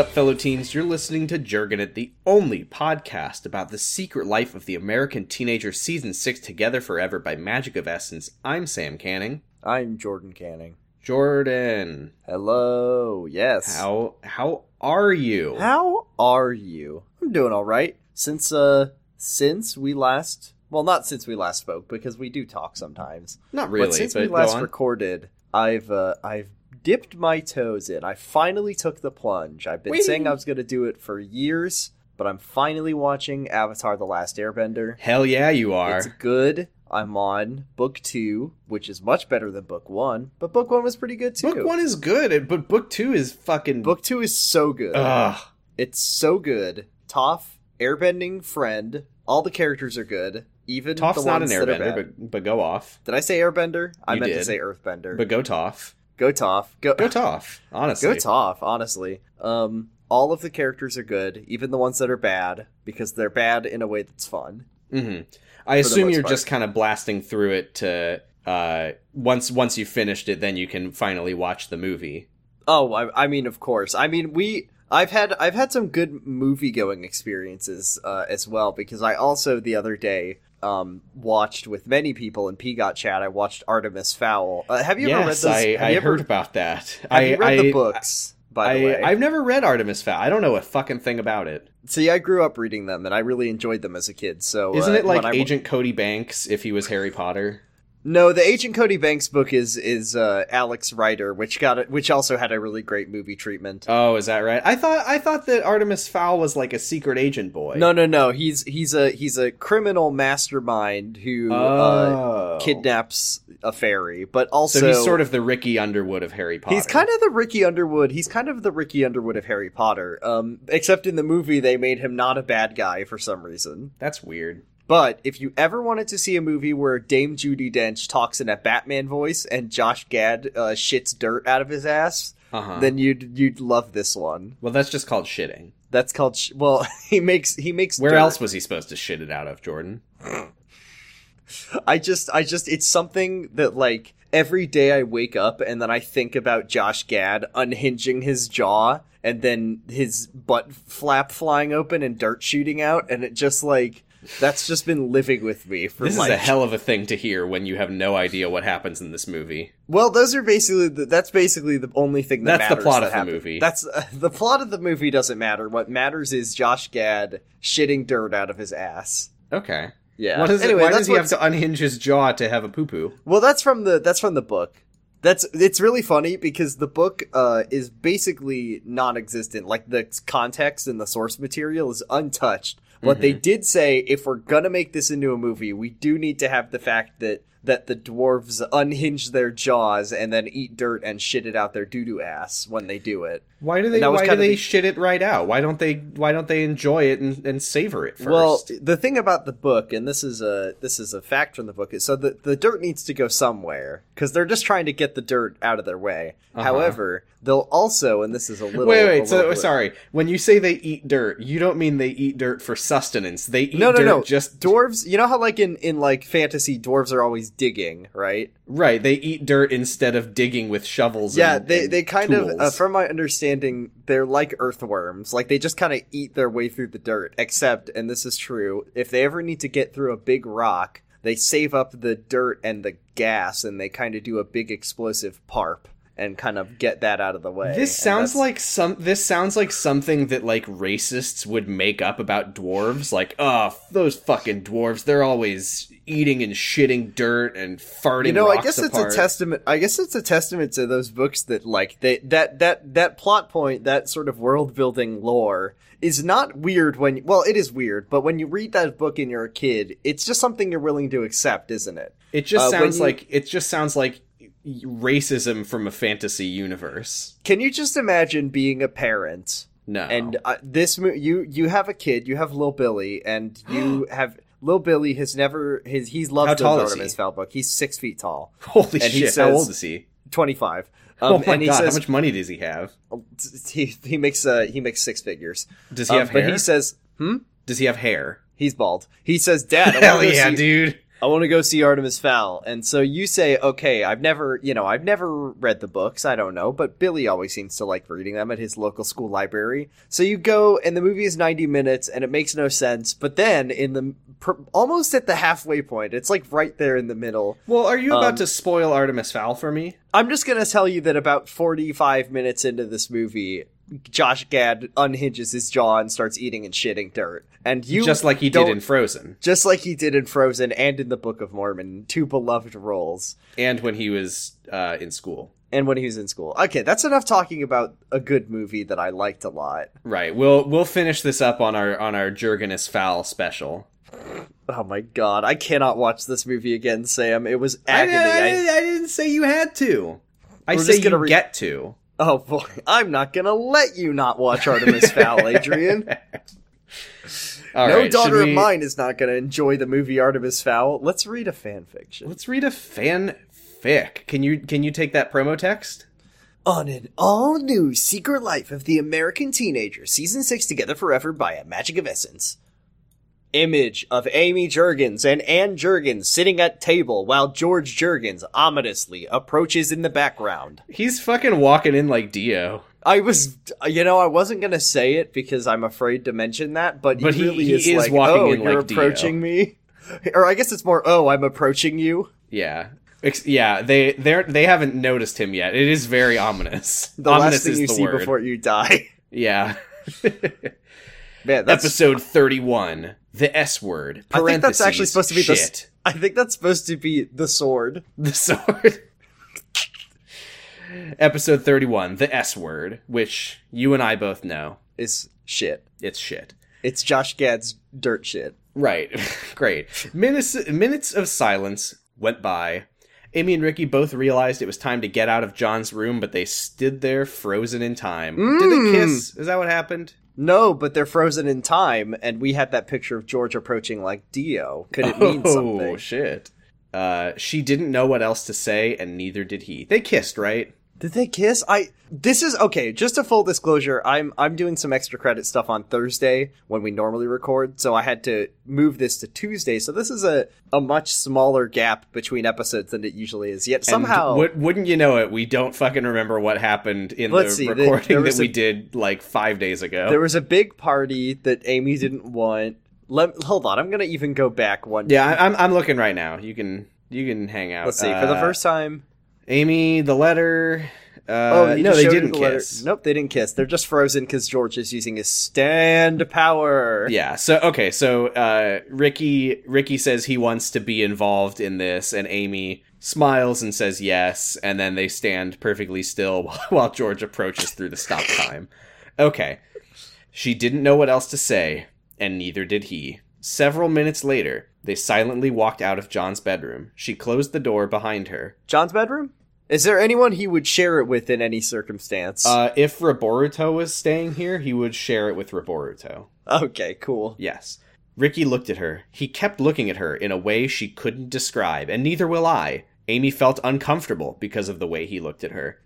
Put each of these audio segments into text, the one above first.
What's up, fellow teens? You're listening to Jurgen It, the only podcast about the secret life of the American teenager season 6 Together Forever by Magic of Essence. I'm Sam Canning. I'm Jordan Canning. Jordan, Hello. Yes. how how are you? How are you? I'm doing all right. Since uh since we last well, not since we last spoke because we do talk sometimes. Not really, but since but we last recorded, I've uh, I've dipped my toes in. I finally took the plunge. I've been Whee! saying I was going to do it for years, but I'm finally watching Avatar: The Last Airbender. Hell yeah, you are. It's good. I'm on book two, which is much better than book one, but book one was pretty good too. Book one is good, but book two is fucking. Book two is so good. Ugh. It's so good. Toph, airbending friend. All the characters are good. Even Toph's not an ones that are airbender, but, but go off. Did I say airbender? I You meant did. to say earthbender. But go Toph. Go Toph. Go Go Toph, honestly. Go Toph, honestly. Um all of the characters are good, even the ones that are bad, because they're bad in a way that's fun. hmm I assume you're part. just kind of blasting through it to uh once once you finished it, then you can finally watch the movie. Oh, I, I mean, of course. I mean, we. I've had I've had some good movie going experiences uh, as well because I also the other day um, watched with many people in Peagot chat. I watched Artemis Fowl. Uh, have you ever read yes, those? I, have I ever, heard about that. Have I you read I, the books? By the I, way, I've never read Artemis Fowl. I don't know a fucking thing about it. see. I grew up reading them, and I really enjoyed them as a kid. So Isn't uh, it like Agent Cody Banks if he was Harry Potter? No, the Agent Cody Banks book is is uh, Alex Rider, which got it, which also had a really great movie treatment. Oh, is that right? I thought I thought that Artemis Fowl was like a secret agent boy. No, no, no. He's he's a he's a criminal mastermind who uh, Oh. kidnaps a fairy, but also So he's sort of the Ricky Underwood of Harry Potter. he's kind of the Ricky Underwood. He's kind of the Ricky Underwood of Harry Potter. Um, except in the movie, they made him not a bad guy for some reason. That's weird. But if you ever wanted to see a movie where Dame Judi Dench talks in a Batman voice and Josh Gad uh, shits dirt out of his ass, Uh-huh. then you'd you'd love this one. well, that's just called shitting. That's called sh- well. He makes he makes Where dirt. else was he supposed to shit it out of, Jordan? I just, I just, it's something that like every day I wake up and then I think about Josh Gad unhinging his jaw and then his butt flap flying open and dirt shooting out, and it just like that's just been living with me for This like. is a hell of a thing to hear when you have no idea what happens in this movie. well, those are basically the, that's basically the only thing that matters. That's the plot that of the movie. That's uh, the plot of the movie doesn't matter. What matters is Josh Gad shitting dirt out of his ass. Okay. Yeah. What is anyway, it? Why does he have to unhinge his jaw to have a poo poo? Well, that's from the that's from the book. That's it's really funny because the book uh, is basically non-existent. Like the context and the source material is untouched. What they mm-hmm. did say, if we're gonna make this into a movie, we do need to have the fact that that the dwarves unhinge their jaws and then eat dirt and shit it out their doo doo ass when they do it. Why do they? Why do they the- shit it right out? Why don't they? Why don't they enjoy it and, and savor it first? Well, the thing about the book, and this is a this is a fact from the book, is so the the dirt needs to go somewhere because they're just trying to get the dirt out of their way. Uh-huh. However, they'll also, and this is a little wait, wait. So little sorry. When you say they eat dirt, you don't mean they eat dirt for sustenance. They eat No, no, dirt no. just dwarves. You know how like in in like fantasy, dwarves are always digging, right? right. They eat dirt instead of digging with shovels. Yeah, and, they and they kind of, uh, from my understanding, they're like earthworms. Like they just kind of eat their way through the dirt. Except, and this is true, if they ever need to get through a big rock, they save up the dirt and the gas, and they kind of do a big explosive parp and kind of get that out of the way. This sounds like some. This sounds like something that like racists would make up about dwarves. Like, oh, those fucking dwarves. They're always eating and shitting dirt and farting. you know i guess it's apart. a testament i guess it's a testament to those books that like they that that that plot point that sort of world building lore is not weird when well it is weird but when you read that book and you're a kid it's just something you're willing to accept isn't it It just Uh, sounds you- like it just sounds like racism from a fantasy universe. can you just imagine being a parent No, and uh, this mo- you you have a kid you have Lil Billy and you have Lil Billy has never his he's loved How the tall is Artemis he? He's six feet tall holy shit! How old is he? 25 oh um, my and he god! says how much money does he have? he, he makes uh he makes six figures Does he Um, have but hair? he says hmm does he have hair? He's bald. He says, "Dad, I Hell yeah, see, dude! I want to go see Artemis Fowl. And so you say, okay, I've never, you know, I've never read the books. I don't know, but Billy always seems to like reading them at his local school library. So you go, and the movie is 90 minutes, and it makes no sense. But then, in the pr- almost at the halfway point, it's like right there in the middle. Well, are you about Um, to spoil Artemis Fowl for me? I'm just gonna tell you that about 45 minutes into this movie, Josh Gad unhinges his jaw and starts eating and shitting dirt. And you Just like he did in Frozen, just like he did in Frozen and in the Book of Mormon, two beloved roles. and when he was uh, in school. And when he was in school. Okay, that's enough talking about a good movie that I liked a lot. Right. We'll we'll finish this up on our on our Jurgenus Fowl special. Oh my god, I cannot watch this movie again, Sam. It was I, agony. I, I- I didn't say you had to. I We're say you re- get to. Oh boy, I'm not gonna let you not watch Artemis Fowl, Adrian. All no right, daughter should of mine is not gonna enjoy the movie Artemis Fowl. Let's read a fan fiction. Let's read a fanfic. Can you can you take that promo text? On an all new Secret Life of the American Teenager, Season 6 Together Forever by a Magic of Essence. Image of Amy Jurgens and Ann Jurgens sitting at table while George Jurgens ominously approaches in the background. He's fucking walking in like Dio. I was, you know, I wasn't gonna say it because I'm afraid to mention that, but, But he really he is, is like, walking oh, in you're like Dio." approaching me, or I guess it's more, oh, I'm approaching you. Yeah. Yeah, they they they haven't noticed him yet. It is very ominous. The ominous last thing you see word. before you die. Yeah. Man, that's Episode 31. The S word. I think that's actually supposed to be the. shit. I think that's supposed to be the sword. The sword. Episode 31. The S word, which you and I both know. Is shit. It's shit. It's Josh Gad's dirt shit. Right. Great. Minutes minutes of silence went by. Amy and Ricky both realized it was time to get out of John's room, but they stood there frozen in time. Did Mm. they kiss? Is that what happened? No, but they're frozen in time, and we had that picture of George approaching like Dio. Could it mean oh, something? Oh shit. Uh, she didn't know what else to say, and neither did he. They kissed, right? Did they kiss? I this is okay, just a full disclosure, I'm I'm doing some extra credit stuff on Thursday when we normally record, so I had to move this to Tuesday. So this is a a much smaller gap between episodes than it usually is. Yet somehow w- wouldn't you know it, we don't fucking remember what happened in the see, recording there that was we a- did like five days ago. there was a big party that Amy didn't want. Let hold on, I'm going to even go back one yeah, I'm I'm looking right now. You can you can hang out. Let's see. For the Uh, first time, Amy, the letter. Uh, Oh, no, they didn't the kiss. Nope, they didn't kiss. They're just frozen because George is using his stand power. Yeah. So okay. So uh, Ricky Ricky says he wants to be involved in this, and Amy smiles and says yes, and then they stand perfectly still while George approaches through the stop time. Okay. She didn't know what else to say, and neither did he. Several minutes later, they silently walked out of John's bedroom. She closed the door behind her. John's bedroom. Is there anyone he would share it with in any circumstance? Uh, if Roboruto was staying here, he would share it with Roboruto. okay, cool. Yes. Ricky looked at her. He kept looking at her in a way she couldn't describe, and neither will I. Amy felt uncomfortable because of the way he looked at her.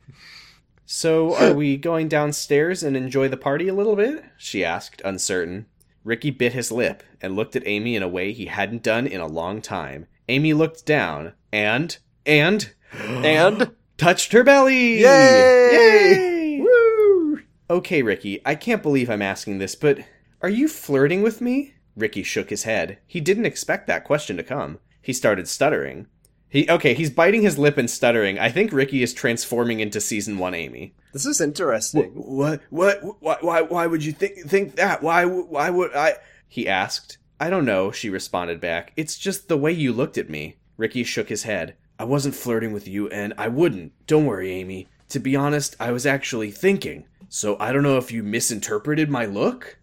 So, are we going downstairs and enjoy the party a little bit? she asked, uncertain. Ricky bit his lip and looked at Amy in a way he hadn't done in a long time. Amy looked down and and And touched her belly. Yay! Yay! woo! Okay, Ricky, I can't believe I'm asking this, but are you flirting with me? Ricky shook his head. He didn't expect that question to come. He started stuttering. He okay, he's biting his lip and stuttering. I think Ricky is transforming into season 1 Amy. This is interesting. What what why why, why would you think think that? Why why would I he asked. I don't know, she responded back. It's just the way you looked at me. Ricky shook his head. I wasn't flirting with you and I wouldn't. Don't worry, Amy. To be honest, I was actually thinking. So I don't know if you misinterpreted my look?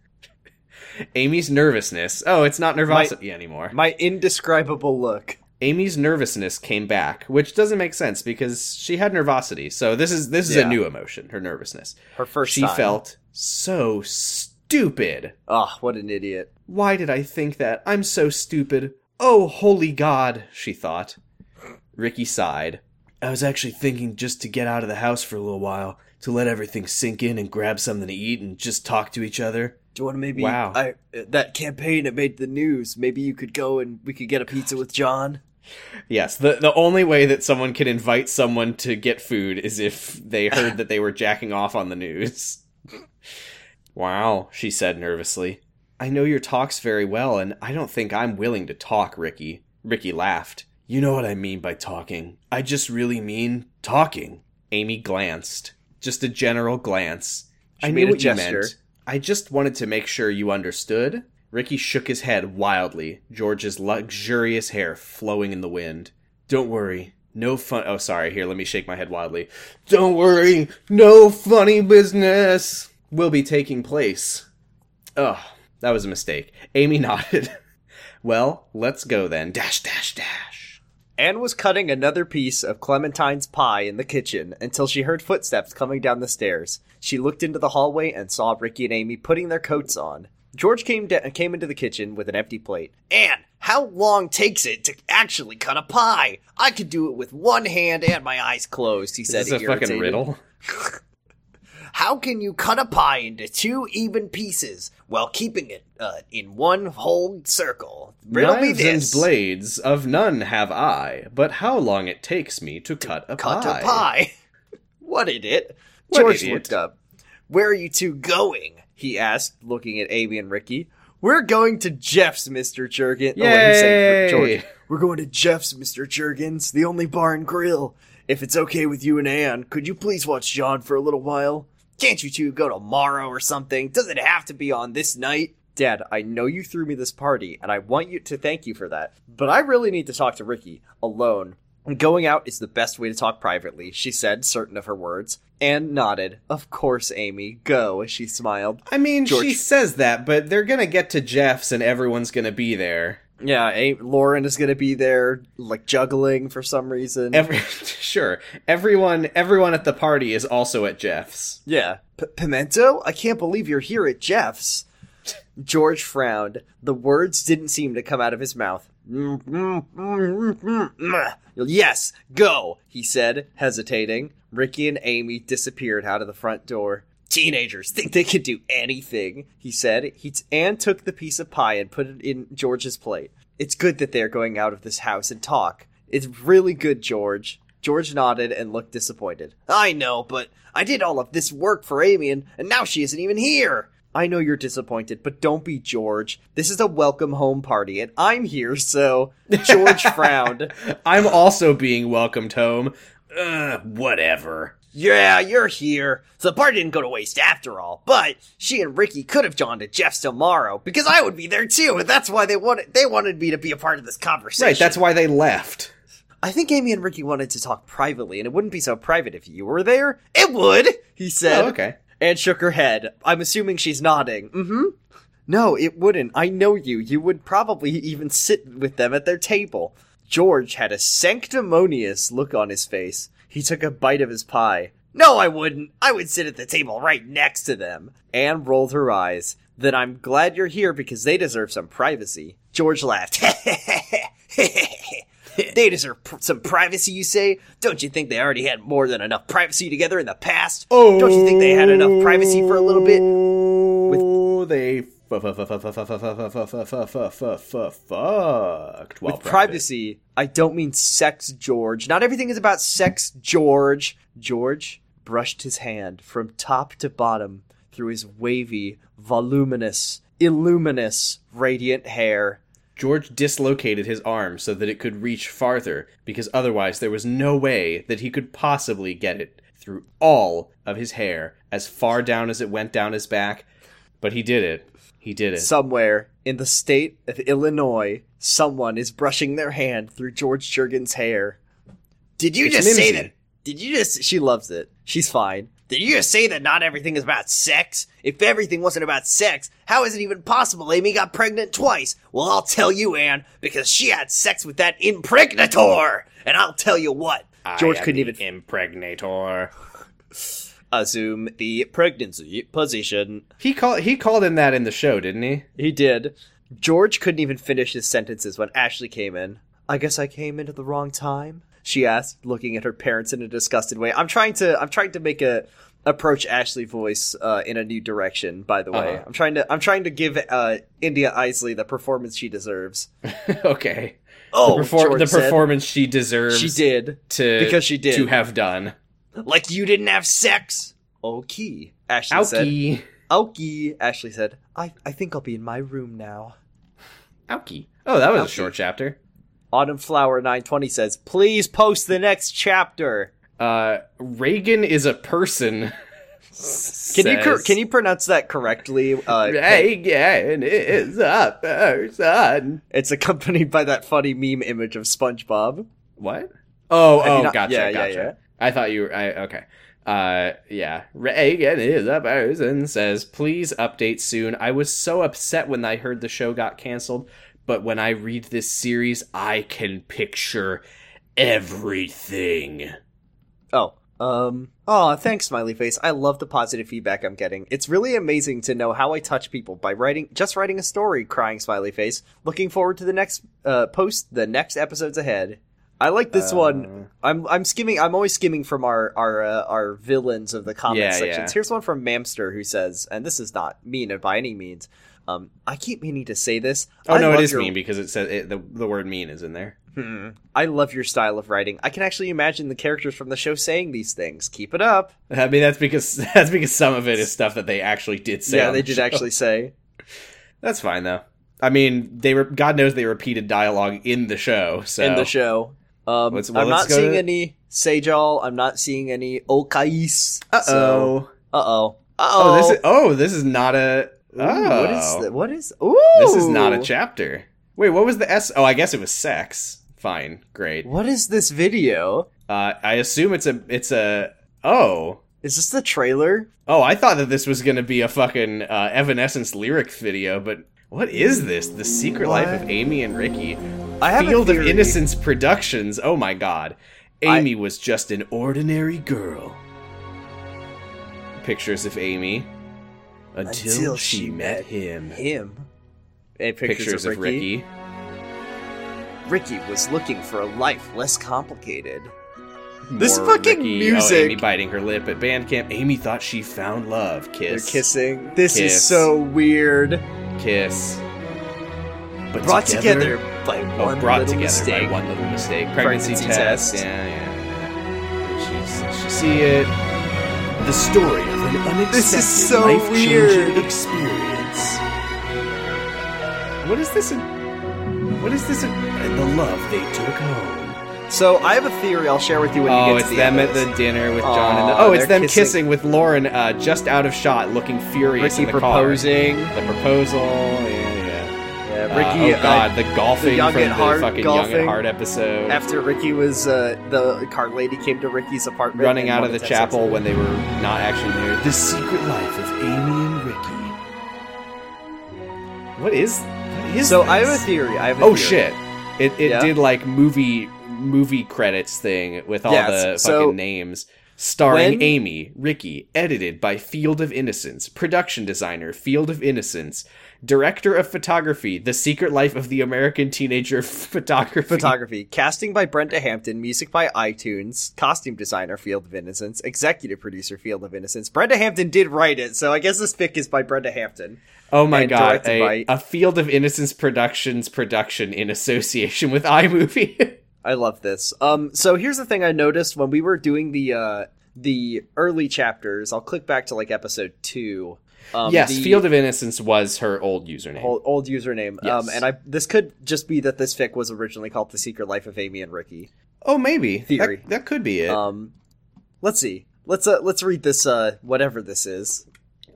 Amy's nervousness. Oh, it's not nervosity anymore. My indescribable look. Amy's nervousness came back, which doesn't make sense because she had nervosity. So this is this is Yeah. a new emotion, her nervousness. Her first She time. felt so stupid. Oh, what an idiot. Why did I think that? I'm so stupid. Oh, holy God, she thought. Ricky sighed. I was actually thinking just to get out of the house for a little while, to let everything sink in and grab something to eat and just talk to each other. Do you want to maybe? Wow. I, that campaign that made the news. Maybe you could go and we could get a pizza with John. Yes, the the only way that someone can invite someone to get food is if they heard that they were jacking off on the news. wow, she said nervously. I know your talks very well, and I don't think I'm willing to talk, Ricky. Ricky laughed. You know what I mean by talking. I just really mean talking. Amy glanced. Just a general glance. She I made knew a what you meant. I just wanted to make sure you understood. Ricky shook his head wildly, George's luxurious hair flowing in the wind. Don't worry. No fun. Oh, sorry. Here, let me shake my head wildly. Don't worry. No funny business will be taking place. Ugh, that was a mistake. Amy nodded. well, let's go then. Dash, dash, dash. Anne was cutting another piece of Clementine's pie in the kitchen until she heard footsteps coming down the stairs. She looked into the hallway and saw Ricky and Amy putting their coats on. George came da- came into the kitchen with an empty plate. Anne, how long takes it to actually cut a pie? I could do it with one hand and my eyes closed. He Is said, this a fucking riddle? How can you cut a pie into two even pieces while keeping it uh, in one whole circle? Riddle me Knives this. and blades of none have I, but how long it takes me to cut a cut pie. a pie. what idiot? What George idiot? looked up. Where are you two going? He asked, looking at Amy and Ricky. We're going to Jeff's, Mr. Jurgen. Oh, wait, he's saying Yay! George. We're going to Jeff's, Mr. Jurgens, the only bar and grill. If it's okay with you and Anne, could you please watch John for a little while? Can't you two go tomorrow or something? Does it have to be on this night? Dad, I know you threw me this party, and I want you to thank you for that. But I really need to talk to Ricky alone. Going out is the best way to talk privately, she said, certain of her words. Anne nodded. Of course, Amy. Go, as she smiled. I mean, George- she says that, but they're gonna get to Jeff's and everyone's gonna be there. Yeah, Lauren is gonna be there, like juggling for some reason. Every sure, everyone, everyone at the party is also at Jeff's. yeah. P- Pimento? I can't believe you're here at Jeff's. George frowned. The words didn't seem to come out of his mouth. Mm, mm, mm, yes, go, he said, hesitating. Ricky and Amy disappeared out of the front door. Teenagers think they can do anything, he said. He t- Anne took the piece of pie and put it in George's plate. It's good that they're going out of this house and talk. It's really good, George. George nodded and looked disappointed. I know, but I did all of this work for Amy, and, and now she isn't even here. I know you're disappointed, but don't be George. This is a welcome home party, and I'm here, so. George frowned. I'm also being welcomed home. Uh, whatever. Yeah, you're here. So the party didn't go to waste after all. But she and Ricky could have gone to Jeff's tomorrow because I would be there too, and that's why they wanted they wanted me to be a part of this conversation. Right, that's why they left. I think Amy and Ricky wanted to talk privately, and it wouldn't be so private if you were there. It would, he said. Oh, okay. And shook her head. I'm assuming she's nodding. Mm-hmm. No, it wouldn't. I know you. You would probably even sit with them at their table. George had a sanctimonious look on his face. He took a bite of his pie. No, I wouldn't. I would sit at the table right next to them. Anne rolled her eyes. Then I'm glad you're here because they deserve some privacy. George laughed. they deserve pr- some privacy, you say? Don't you think they already had more than enough privacy together in the past? Oh, Don't you think they had enough privacy for a little bit? Oh, they fucked With privacy, I don't mean sex, George. Not everything is about sex, George. George brushed his hand from top to bottom through his wavy, voluminous, illuminous, radiant hair. George dislocated his arm so that it could reach farther, because otherwise there was no way that he could possibly get it through all of his hair, as far down as it went down his back. But he did it. He did it. Somewhere in the state of Illinois, someone is brushing their hand through George Jurgen's hair. Did you It's just say that? Did you just? She loves it. She's fine. Did you just say that not everything is about sex? If everything wasn't about sex, how is it even possible Amy got pregnant twice? Well, I'll tell you, Anne, because she had sex with that impregnator. And I'll tell you what, George couldn't even impregnator. assume the pregnancy position. He called he called him that in the show, didn't he? He did. George couldn't even finish his sentences when Ashley came in. I guess I came into the wrong time. She asked, looking at her parents in a disgusted way. I'm trying to I'm trying to make a approach Ashley voice uh, in a new direction. By the way, Uh-huh. I'm trying to I'm trying to give uh, India Eisley the performance she deserves. okay. Oh, the, perfor- the performance she deserves she did to because she did. to have done. Like you didn't have sex. Okay, Ashley said. Oukie. Okay, Ashley said. I I think I'll be in my room now. Oukie. Oh, that was Oukie. a short chapter. Autumn Flower 920 says, "Please post the next chapter." Uh, Reagan is a person. Can you cor- can you pronounce that correctly? Uh, Reagan is a person. It's accompanied by that funny meme image of SpongeBob. What? Oh, Have you oh, not- gotcha, yeah, yeah, gotcha. yeah. I thought you were. I, okay. Uh, yeah. Reagan is a person. Says, please update soon. I was so upset when I heard the show got canceled, but when I read this series, I can picture everything. Oh, um, oh, thanks, smiley face. I love the positive feedback I'm getting. It's really amazing to know how I touch people by writing, just writing a story. Crying smiley face. Looking forward to the next uh, post, the next episodes ahead. I like this Uh, one. I'm I'm skimming. I'm always skimming from our our uh, our villains of the comment Yeah, sections. yeah. Here's one from Mamster who says, and this is not mean by any means. Um, I keep meaning to say this. Oh I no, it is your- mean because it says it, the the word mean is in there. Hmm. I love your style of writing. I can actually imagine the characters from the show saying these things. Keep it up. I mean, that's because that's because some of it is stuff that they actually did say. yeah, on they the did show. actually say. That's fine though. I mean, they were God knows they repeated dialogue in the show. So in the show. Um, well, I'm not seeing to- any Sejal. I'm not seeing any Okais. Uh oh. Uh oh. Uh Oh, this is oh, this is not a. Ooh, Oh, What is the, what is? Ooh. this is not a chapter. Wait, what was the S? Oh, I guess it was sex. Fine, great. What is this video? Uh, I assume it's a it's a. Oh, Is this the trailer? oh, I thought that this was gonna be a fucking uh, Evanescence lyric video, but what is this? The Secret Life of Amy and Ricky. I have Field of. Innocence Productions. Oh my god. I- Amy was just an ordinary girl. Pictures of Amy. Until, Until she, met him. Him. And pictures, Pictures of, of Ricky. Ricky. Ricky was looking for a life less complicated. This fucking Ricky- music. Oh, Amy biting her lip at band camp. Amy thought she found love. Kiss. They're Kiss. kissing. This is so weird. Kiss. But Brought together, by Oh, one brought little together mistake. by one little mistake. Pregnancy, Pregnancy test. test. Yeah, yeah. She, she see it. The story of an unexpected, This is so life-changing weird. experience. What is this? In, What is this? And the love they took home. So I have a theory I'll share with you when you Oh, get it's to the them at the dinner with John. Aw, and the, oh, it's them kissing. kissing, with Lauren, uh, just out of shot, looking furious Ricky in the car. proposing. The proposal. Yeah, Uh, Ricky. oh God, the golfing Young from the Heart fucking Young at Heart episode. uh, after Ricky was uh, the cart lady came to Ricky's apartment, running out of the to have sex chapel when they were not actually there. The secret life of Amy and Ricky. What is? What is? So this? I have a theory. I have a Oh theory. shit! It it Yeah? did like movie movie credits thing with all Yes, the fucking so- names. Starring When- Amy, Ricky, edited by Field of Innocence, production designer, Field of Innocence, director of photography, The Secret Life of the American Teenager Photography. Photography, casting by Brenda Hampton, music by iTunes, costume designer Field of Innocence, executive producer Field of Innocence. Brenda Hampton did write it, so I guess this pick is by Brenda Hampton. Oh my god, a, by- a Field of Innocence Productions production in association with iMovie. I love this. Um, so here's the thing I noticed when we were doing the uh the early chapters. I'll click back to like episode two. Um, yes, the Field of Innocence was her old username. old, old username. Yes. Um, and I this could just be that this fic was originally called The Secret Life of Amy and Ricky. oh, maybe. Theory. That, that could be it. Um, let's see. Let's uh let's read this uh whatever this is.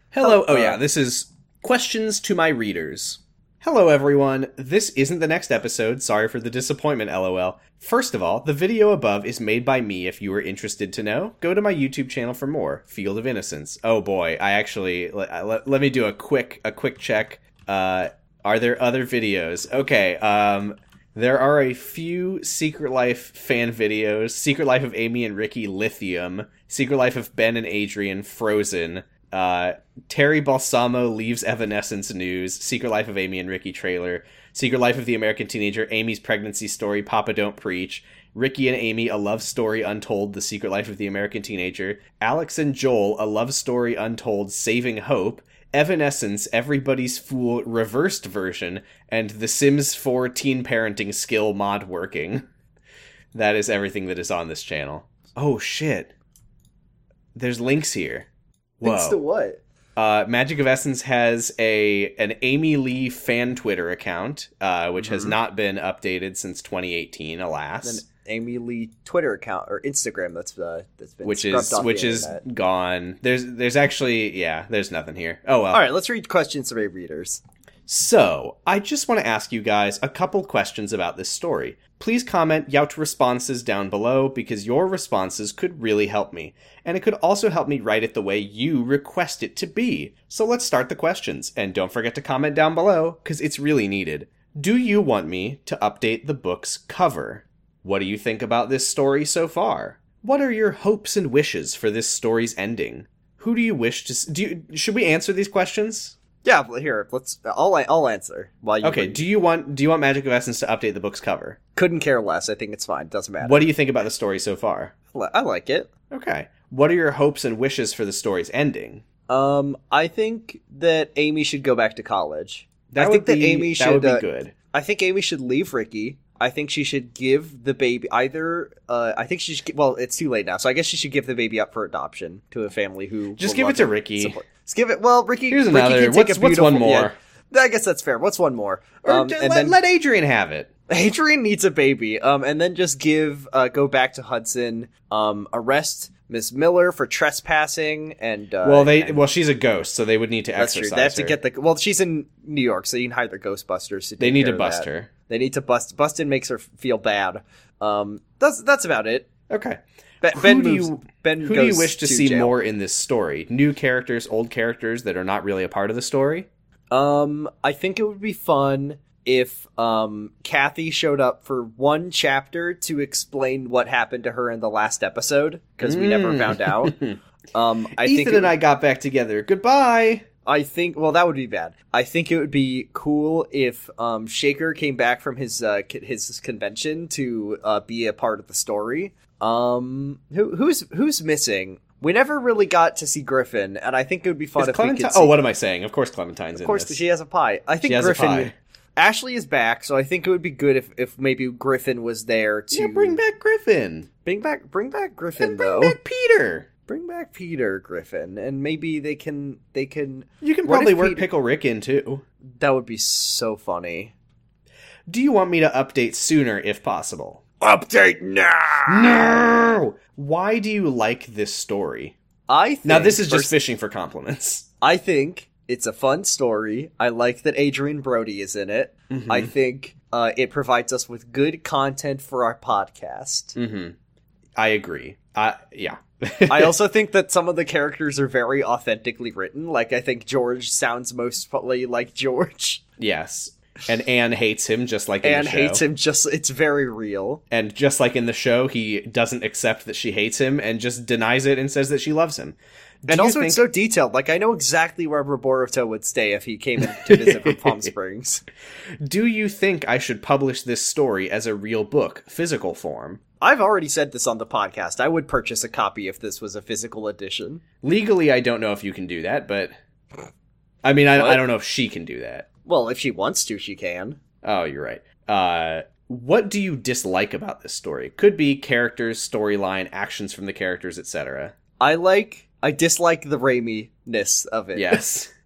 Hello. uh, Oh, yeah, this is questions to my readers. Hello, everyone. This isn't the next episode. Sorry for the disappointment, lol. First of all, the video above is made by me if you are interested to know. Go to my YouTube channel for more. Field of Innocence. Oh boy, I actually let, let, me do a quick a quick check. Uh are there other videos? Okay, um there are a few Secret Life fan videos. Secret Life of Amy and Ricky Lithium, Secret Life of Ben and Adrian Frozen, uh, Terry Balsamo leaves Evanescence news, Secret Life of Amy and Ricky trailer, Secret Life of the American Teenager, Amy's pregnancy story, Papa Don't Preach, Ricky and Amy, A Love Story Untold, The Secret Life of the American Teenager, Alex and Joel, A Love Story Untold, Saving Hope, Evanescence, Everybody's Fool reversed version, and The Sims 4 teen parenting skill mod working. That is everything that is on this channel. Oh shit. There's links here. Whoa. Thanks to what? Uh, Magic of Essence has a an Amy Lee fan Twitter account, uh, which has Mhm. not been updated since 2018, alas. An Amy Lee Twitter account or Instagram that's uh, that's been which is which is internet. gone. There's there's actually yeah, there's nothing here. Oh well. All right, let's read questions from our readers. So, I just want to ask you guys a couple questions about this story. Please comment Yout responses down below because your responses could really help me, and it could also help me write it the way you request it to be. So let's start the questions, and don't forget to comment down below because it's really needed. Do you want me to update the book's cover? What do you think about this story so far? What are your hopes and wishes for this story's ending? Who do you wish to do? You, should we answer these questions? Yeah, here let's. I'll I'll answer while you. Okay, read. do you want do you want Magic of Essence to update the book's cover? couldn't care less. I think it's fine. Doesn't matter. What do you think about the story so far? I like it. Okay. What are your hopes and wishes for the story's ending? Um, I think that Amy should go back to college. That I would think that be- Amy that would should, be uh, good. I think Amy should leave Ricky. I think she should give the baby either. Uh, I think she should. Well, it's too late now, so I guess she should give the baby up for adoption to a family who Just give it to Ricky. support- Give it. Well, Ricky. Here's Ricky another. Can take What's a what's one beautiful- more? yeah. I guess that's fair. What's one more? Um, and let, then let Adrian have it. Adrian needs a baby. Um, and then just give. Uh, go back to Hudson. Um, arrest Miss Miller for trespassing and. Uh, well, they and- well she's a ghost, so they would need to That's true. They have to get the. Well, she's in New York, so you can hire the Ghostbusters. To They need to bust that. her. They need to bust. Bustin makes her feel bad. Um, that's that's about it. Okay. Be- Who ben do you- ben Who do you wish to, see jail. more in this story? New characters, old characters that are not really a part of the story? Um, I think it would be fun if um Kathy showed up for one chapter to explain what happened to her in the last episode because we never Mm. found out. Um, I Ethan think and I got back together. Goodbye. I think well that would be bad. I think it would be cool if um, Shaker came back from his uh, his convention to uh, be a part of the story. Um, who who's who's missing? We never really got to see Griffin, and I think it would be fun Is if Clementine? we could see. Oh, what am I saying? Of course Clementine's of course, in this. she has a pie. I think She has a Griffin. pie. Ashley is back, so I think it would be good if, if maybe Griffin was there to Yeah, bring back Griffin. bring back bring back Griffin And bring though. back Peter. Bring back Peter Griffin, and maybe they can they can. You can What probably work Pete- Pickle Rick in too. That would be so funny. Do you want me to update sooner if possible? Update now. No! Why do you like this story? I think, Now, this is just pers- fishing for compliments. I think it's a fun story. I like that Adrian Brody is in it. Mm-hmm. I think uh, it provides us with good content for our podcast. hmm I agree. I yeah. I also think that some of the characters are very authentically written. Like I think George sounds mostly like George. yes. And Anne hates him just like in Anne the show. hates him just it's very real. And just like in the show, he doesn't accept that she hates him and just denies it and says that she loves him. Do and also think- it's so detailed. Like I know exactly where Roboruto would stay if he came to visit from Palm Springs. do you think I should publish this story as a real book, physical form? I've already said this on the podcast. I would purchase a copy if this was a physical edition. Legally, I don't know if you can do that, but I mean, I, I don't know if she can do that. Well, if she wants to, she can. Oh, you're right. Uh, what do you dislike about this story? Could be characters, storyline, actions from the characters, etc. I like I dislike the Raimi-ness of it. Yes.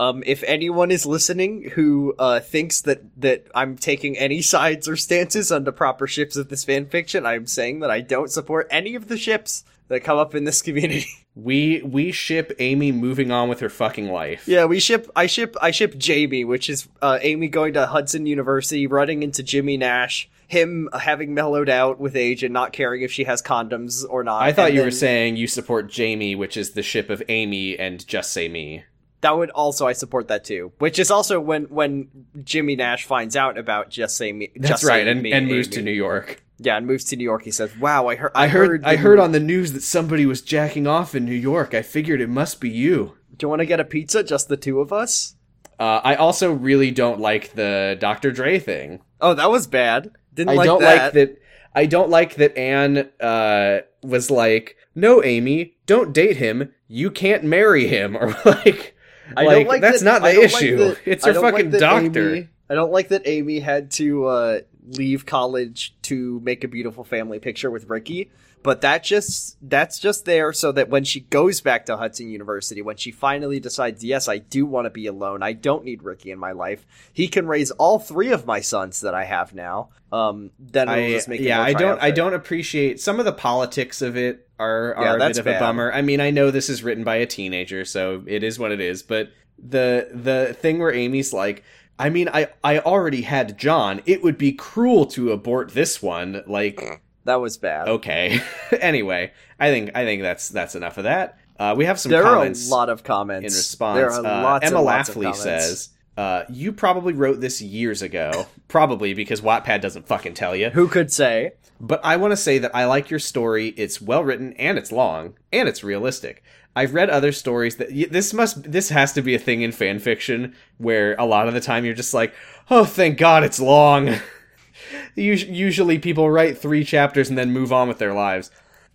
Um, if anyone is listening who uh, thinks that that I'm taking any sides or stances on the proper ships of this fan fiction, I'm saying that I don't support any of the ships that come up in this community. we we ship Amy moving on with her fucking life. yeah, we ship. I ship. I ship Jamie, which is uh, Amy going to Hudson University, running into Jimmy Nash. Him having mellowed out with age and not caring if she has condoms or not. I thought and you were saying you support Jamie, which is the ship of Amy and Just Say Me. That would also I support that too. Which is also when when Jimmy Nash finds out about just say me. That's just right, Say and, Me, and moves Amy. to New York. Yeah, and moves to New York. He says, "Wow, I heard. I heard I heard on the news that somebody was jacking off in New York. I figured it must be you. Do you want to get a pizza? Just the two of us? Uh, I also really don't like the Dr. Dre thing. Oh, that was bad. Didn't I like don't that. like that. I don't like that Anne uh, was like, "No, Amy, don't date him. You can't marry him," or like, I like don't like that's that- not the I don't like issue. that- it's I her don't like fucking doctor. Amy- I don't like that Amy had to uh, leave college to make a beautiful family picture with Ricky. But that just that's just there so that when she goes back to Hudson University, when she finally decides, yes, I do want to be alone. I don't need Ricky in my life. He can raise all three of my sons that I have now. Um, then I, just make it yeah, I don't. I don't appreciate some of the politics of it. Are are Yeah, a that's bit of a bummer. I mean, I know this is written by a teenager, so it is what it is. But the the thing where Amy's like, I mean, I I already had John. It would be cruel to abort this one. Like, That was bad. okay. anyway, I think I think that's that's enough of that. Uh, we have some there comments are a lot of comments in response. There are Uh, lots Emma and lots of Laughley comments. says, uh, "You probably wrote this years ago, probably because Wattpad doesn't fucking tell you." "Who could say?" But I want to say that I like your story. It's well written and it's long and it's realistic. I've read other stories that y- this must this has to be a thing in fan fiction where a lot of the time you're just like, "Oh, thank God it's long." Usually people write 3 chapters and then move on with their lives.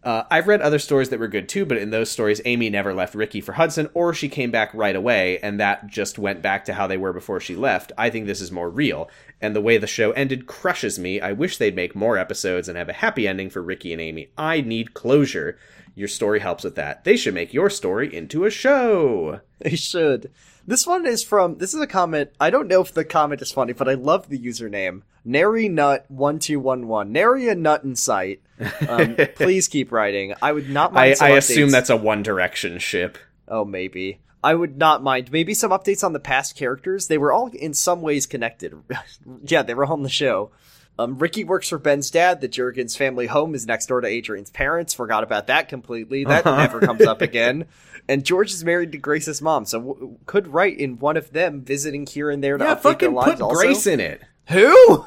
Uh, I've read other stories that were good too, but in those stories, Amy never left Ricky for Hudson, or she came back right away, and that just went back to how they were before she left. I think this is more real, and the way the show ended crushes me. I wish they'd make more episodes and have a happy ending for Ricky and Amy. I need closure. Your story helps with that. They should make your story into a show. They should. This one is from. This is a comment. I don't know if the comment is funny, but I love the username. Nary Nut one two one one. Nary a nut in sight. Um, please keep writing. I would not mind. I, I assume that's a One Direction ship. Oh, maybe. I would not mind. Maybe some updates on the past characters. They were all in some ways connected. yeah, they were on the show. Um, Ricky works for Ben's dad. The Jurgens family home is next door to Adrian's parents. Forgot about that completely. That Uh-huh. never comes up again. And George is married to Grace's mom, so w- could write in one of them visiting here and there to Yeah, update their lives. put also. Grace in it. Who?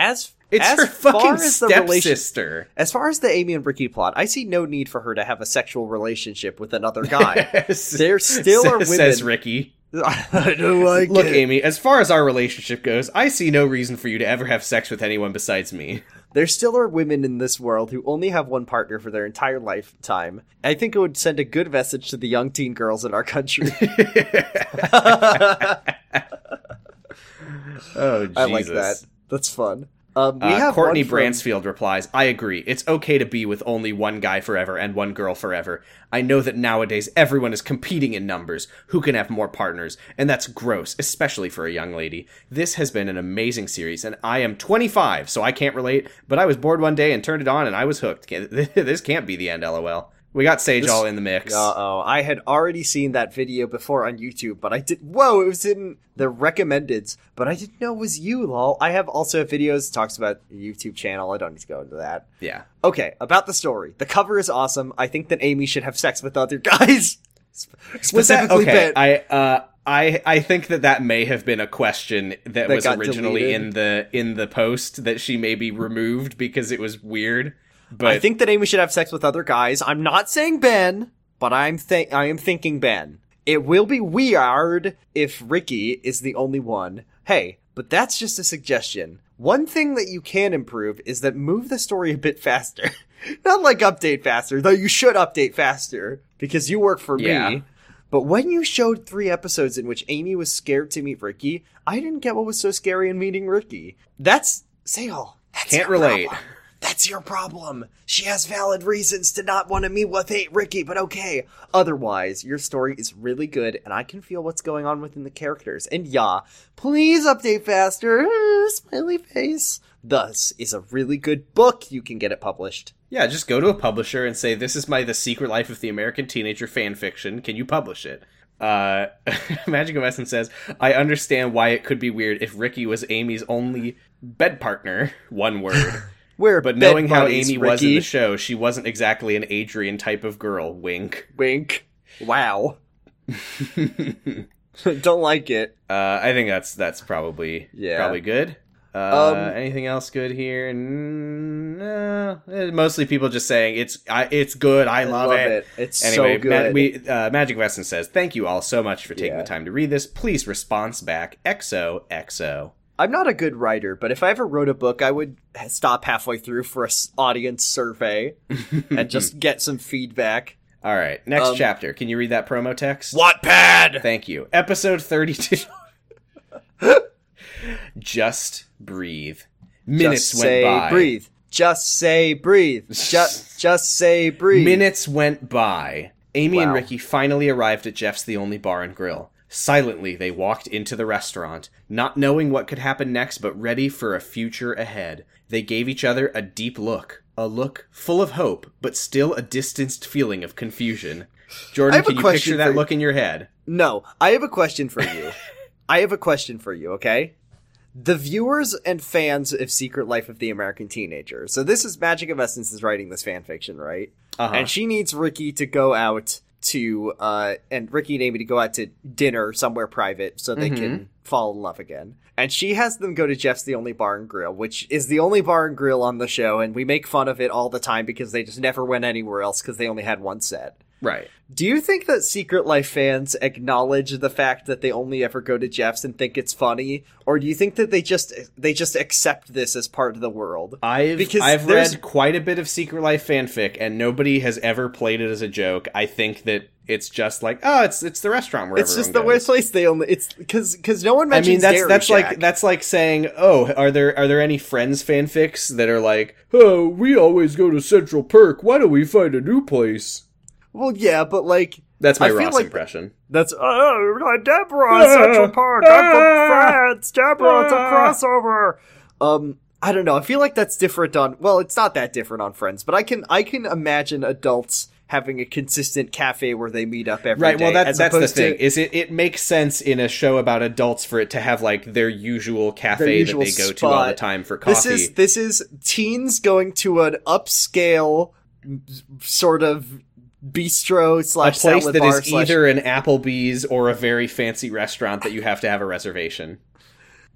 As It's as her far fucking as the relation- stepsister. as far as the Amy and Ricky plot, I see no need for her to have a sexual relationship with another guy. There still are women- Says Ricky. I don't like Look, it. Amy, as far as our relationship goes, I see no reason for you to ever have sex with anyone besides me. There still are women in this world who only have one partner for their entire lifetime. I think it would send a good message to the young teen girls in our country. Oh, Jesus. I like that. That's fun. Um, we Uh, have Courtney from- Bransfield replies, I agree. It's okay to be with only one guy forever and one girl forever. I know that nowadays everyone is competing in numbers. Who can have more partners? And that's gross, especially for a young lady. This has been an amazing series, and I am 25, so I can't relate, but I was bored one day and turned it on and I was hooked. This can't be the end, lol. We got Sage This- all in the mix. Uh oh, I had already seen that video before on YouTube, but I did. Whoa, it was in the recommendeds, but I didn't know it was you, lol. I have also videos talks about a YouTube channel. I don't need to go into that. yeah. Okay, about the story. The cover is awesome. I think that Amy should have sex with other guys. Sp- Was that Specifically, okay? I uh I I think that that may have been a question that, That was originally deleted. in the in the post that she maybe removed because it was weird. But I think that Amy should have sex with other guys. I'm not saying Ben, but I'm th- I am thinking Ben. It will be weird if Ricky is the only one. Hey, but that's just a suggestion. One thing that you can improve is that move the story a bit faster. not like update faster, though you should update faster because you work for Yeah. me. But when you showed three episodes in which Amy was scared to meet Ricky, I didn't get what was so scary in meeting Ricky. That's Sale. That's Can't relate. problem. That's your problem. She has valid reasons to not want to meet with hey, Ricky, but okay. Otherwise, your story is really good, and I can feel what's going on within the characters. And yeah, please update faster. Smiley face. Thus is a really good book. You can get it published. yeah, just go to a publisher and say this is my The Secret Life of the American Teenager fan fiction. Can you publish it? Uh, Magic of Essence says, I understand why it could be weird if Ricky was Amy's only bed partner, one word. We're But knowing how buddies, Amy was in the show, she wasn't exactly an Adrian type of girl. Wink. Wink. Wow. Don't like it. Uh, I think that's that's probably Yeah. probably good. Uh, Um, anything else good here? No, Eh, mostly people just saying it's I, it's good. I, love, it. It's Anyway, so Ma- good. we uh, Magic of Essence says thank you all so much for taking Yeah. the time to read this. Please response back XO XO. I'm not a good writer, but if I ever wrote a book, I would stop halfway through for a audience survey and just get some feedback. all right. Next Um, chapter. Can you read that promo text? Wattpad. Thank you. Episode 32. Just breathe. Minutes just went say by. breathe. Just say breathe. Just just say breathe. Minutes went by. Amy and Ricky finally arrived at Jeff's The Only Bar and Grill. Silently, they walked into the restaurant, not knowing what could happen next, but ready for a future ahead. They gave each other a deep look. A look full of hope, but still a distanced feeling of confusion. Jordan, can you picture that for- look in your head? No, I have a question for you. I have a question for you, okay? The viewers and fans of Secret Life of the American Teenager. So this is Magic of Essence is writing this fan fiction, right? Uh-huh. And she needs Ricky to go out to uh and Ricky and Amy to go out to dinner somewhere private so they can fall in love again. And she has them go to Jeff's the only bar and grill, which is the only bar and grill on the show, and we make fun of it all the time because they just never went anywhere else because they only had one set. right. Do you think that Secret Life fans acknowledge the fact that they only ever go to Jeff's and think it's funny, or do you think that they just they just accept this as part of the world? I've Because I've there's- read quite a bit of Secret Life fanfic, and nobody has ever played it as a joke. I think that it's just like, oh, it's it's the restaurant where It's just the worst place they only it's because because no one I mentions. mean, that's Dairy that's Shack. like that's like saying, oh, are there are there any Friends fanfics that are like, oh, we always go to Central Perk. Why don't we find a new place? Well, yeah, but like That's my I Ross like- impression. that's oh Deborah Central Park. I'm from France. Deborah, it's a crossover. Um. I don't know. I feel like that's different on. Well, it's not that different on Friends, but I can I can imagine adults having a consistent cafe where they meet up every day. Right. Well, that, that's the opposed to- thing. Is it it makes sense in a show about adults for it to have like their usual cafe Their usual that they go to all the time for coffee. This is this is teens going to an upscale sort of bistro slash a place that is slash- either an Applebee's or a very fancy restaurant that you have to have a reservation.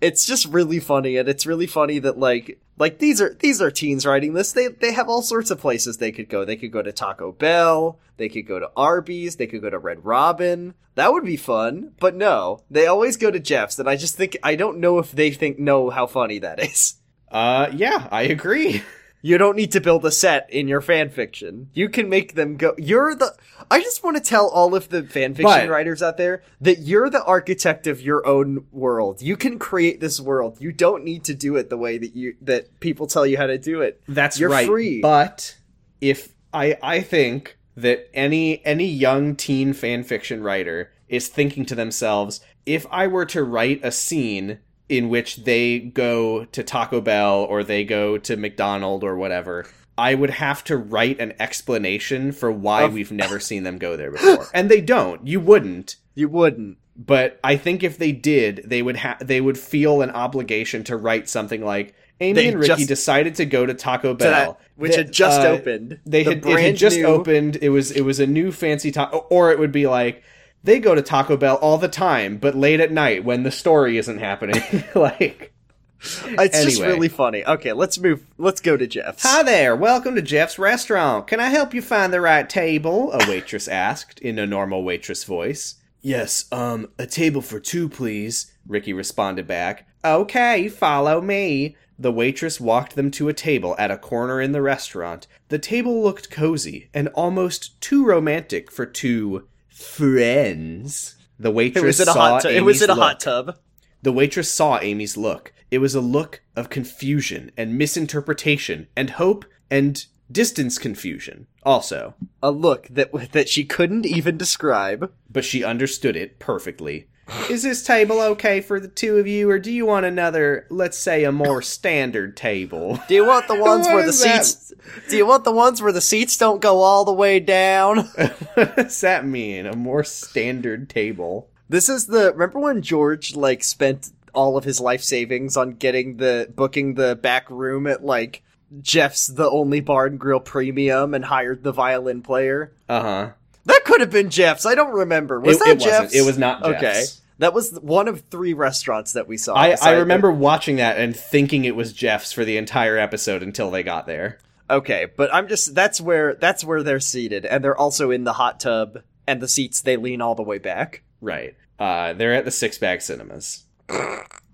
It's just really funny, and it's really funny that like like these are these are teens writing this. They they have all sorts of places they could go. They could go to Taco Bell. They could go to Arby's. They could go to Red Robin. That would be fun. But no, they always go to Jeff's, and I just think I don't know if they think know how funny that is. Uh, yeah, I agree. You don't need to build a set in your fan fiction. You can make them go. You're the. I just want to tell all of the fan fiction But- writers out there that you're the architect of your own world. You can create this world. You don't need to do it the way that you that people tell you how to do it. That's You're right. free. But if I I think that any any young teen fan fiction writer is thinking to themselves, if I were to write a scene in which they go to Taco Bell or they go to McDonald or whatever, I would have to write an explanation for why we've never seen them go there before. and they don't. You wouldn't. You wouldn't. But I think if they did, they would ha- they would feel an obligation to write something like Amy They and Ricky just- decided to go to Taco To that- Bell, which They- had just uh, opened. They The had it had just new- opened. It was it was a new fancy taco, or it would be like they go to Taco Bell all the time, but late at night when the story isn't happening. like, It's just really funny. Okay, let's move. Let's go to Jeff's. hi there, welcome to Jeff's restaurant. Can I help you find the right table? A waitress asked in a normal waitress voice. Yes, um, a table for two, please. Ricky responded back. Okay, follow me. The waitress walked them to a table at a corner in the restaurant. The table looked cozy and almost too romantic for two friends. The It waitress a saw hot. Tu- it was Amy's in a look. hot tub. The waitress saw Amy's look. It was a look of confusion and misinterpretation and hope and distance confusion also. A look that that she couldn't even describe. But she understood it perfectly. Is this table okay for the two of you, or do you want another, let's say, a more standard table? Do you want the ones where the is that? seats? Do you want the ones where the seats don't go all the way down? what does that mean? A more standard table? This is the remember when George like spent all of his life savings on getting the booking the back room at like Jeff's the only bar and grill premium and hired the violin player. Uh huh. That could have been Jeff's. I don't remember. Was It- that it wasn't. Jeff's? It was not Okay. That was one of three restaurants that we saw. I, I remember watching that and thinking it was Jeff's for the entire episode until they got there. Okay, but I'm just that's where that's where they're seated, and they're also in the hot tub, and the seats they lean all the way back. Right. Uh, they're at the Six Bag Cinemas.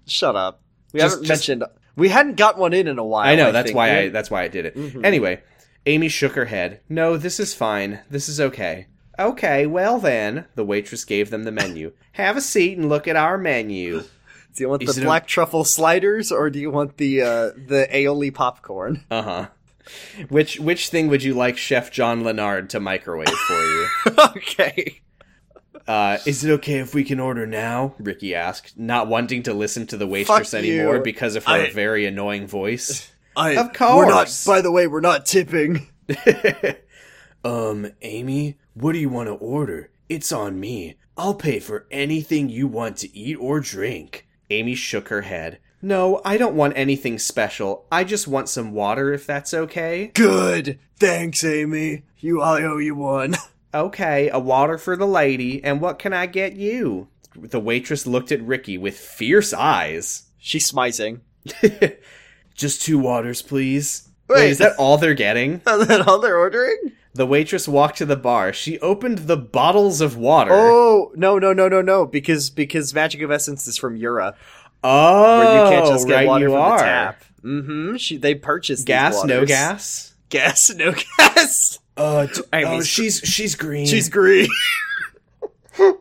Shut up. We Just- haven't just- mentioned. We hadn't got one in in a while. I know that's think. why I that's why I did it. Mhm. Anyway, Amy shook her head. No, this is fine. This is okay. Okay, well then, the waitress gave them the menu. Have a seat and look at our menu. Do you want Is the it a- black truffle sliders, or do you want the uh, the aioli popcorn? Uh huh. Which which thing would you like Chef John Lennard to microwave for you? okay. Uh, is it okay if we can order now? Ricky asked, not wanting to listen to the waitress Fuck anymore you. because of her I- very annoying voice. I, Of We're not. course. By the way, we're not tipping. um, Amy, what do you want to order? It's on me. I'll pay for anything you want to eat or drink. Amy shook her head. No, I don't want anything special. I just want some water if that's okay. Good. Thanks, Amy. You, I owe you one. Okay, a water for the lady, and what can I get you? The waitress looked at Ricky with fierce eyes. She's smizing. Just two waters, please. Wait. Wait, is that all they're getting? And then all they're ordering? The waitress walked to the bar. She opened the bottles of water. Oh no no no no no! Because because Magic of Essence is from Yura, Oh, where you can't just get right water you from are. the tap. Mm-hmm. She they purchased these Gas, no gas. gas, no gas. Uh, t- I oh, mean, she's she's green. She's green. uh,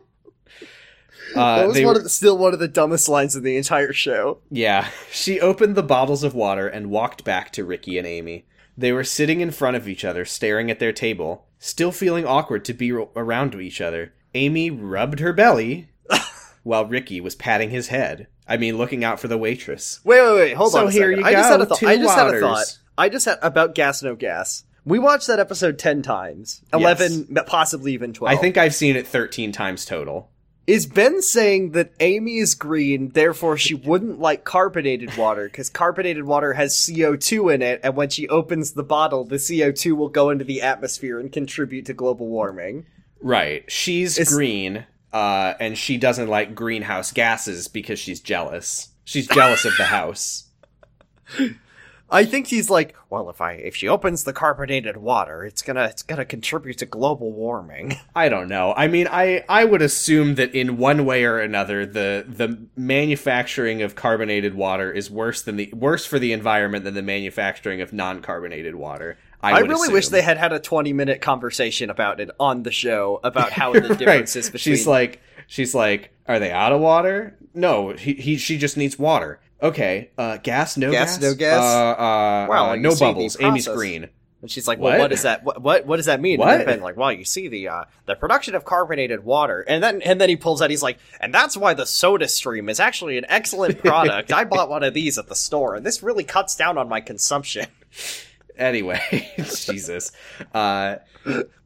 that was one the, still one of the dumbest lines in the entire show. Yeah, she opened the bottles of water and walked back to Ricky and Amy. They were sitting in front of each other, staring at their table, still feeling awkward to be ro- around each other. Amy rubbed her belly while Ricky was patting his head. I mean, looking out for the waitress. Wait wait wait, hold So on. A here you I just go, had a thought. two I just had a thought. I just had about gas no gas. We watched that episode ten times, eleven, possibly even twelve. I think I've seen it 13 times total. Is Ben saying that Amy is green, therefore she wouldn't like carbonated water because carbonated water has CO2 in it, and when she opens the bottle, the CO2 will go into the atmosphere and contribute to global warming? Right. She's It's- green, uh, and she doesn't like greenhouse gases because she's jealous. She's jealous of the house. I think he's like, well, if I if she opens the carbonated water, it's gonna it's gonna contribute to global warming. I don't know. I mean, I I would assume that in one way or another, the the manufacturing of carbonated water is worse than the worse for the environment than the manufacturing of non-carbonated water. I, I, really wish they had had a twenty minute conversation about it on the show about how the Right. differences between. She's like, she's like, are they out of water? No, he, he she just needs water. Okay, uh, gas, no Gas, gas, no gas? Uh, uh, Well, uh, no bubbles. Amy's green. And she's like, "Well, What? what is that? What what, what does that mean?" What? And Ben like, "Well, you see the uh, the production of carbonated water," and then and then he pulls out. He's like, "And that's why the Soda Stream is actually an excellent product. I bought one of these at the store, and this really cuts down on my consumption." Anyway, Jesus. Uh,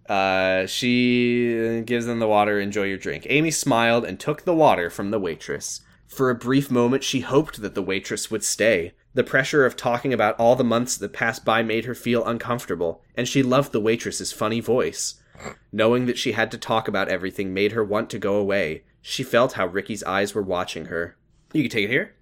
uh, she gives them the water. Enjoy your drink. Amy smiled and took the water from the waitress. For a brief moment, she hoped that the waitress would stay. The pressure of talking about all the months that passed by made her feel uncomfortable, and she loved the waitress's funny voice. Knowing that she had to talk about everything made her want to go away. She felt how Ricky's eyes were watching her. You can take it here.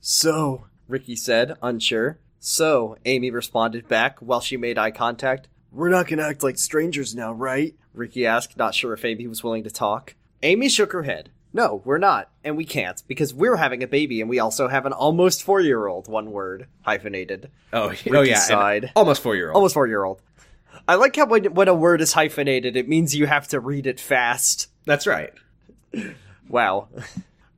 So, Ricky said, unsure. So, Amy responded back while she made eye contact. We're not gonna act like strangers now, right? Ricky asked, not sure if Amy was willing to talk. Amy shook her head. No, we're not, and we can't, because we're having a baby and we also have an almost four year old, one word, hyphenated. Oh, oh yeah. sighed. Almost four year old. Almost four year old. I like how when, when a word is hyphenated, it means you have to read it fast. That's right. Wow.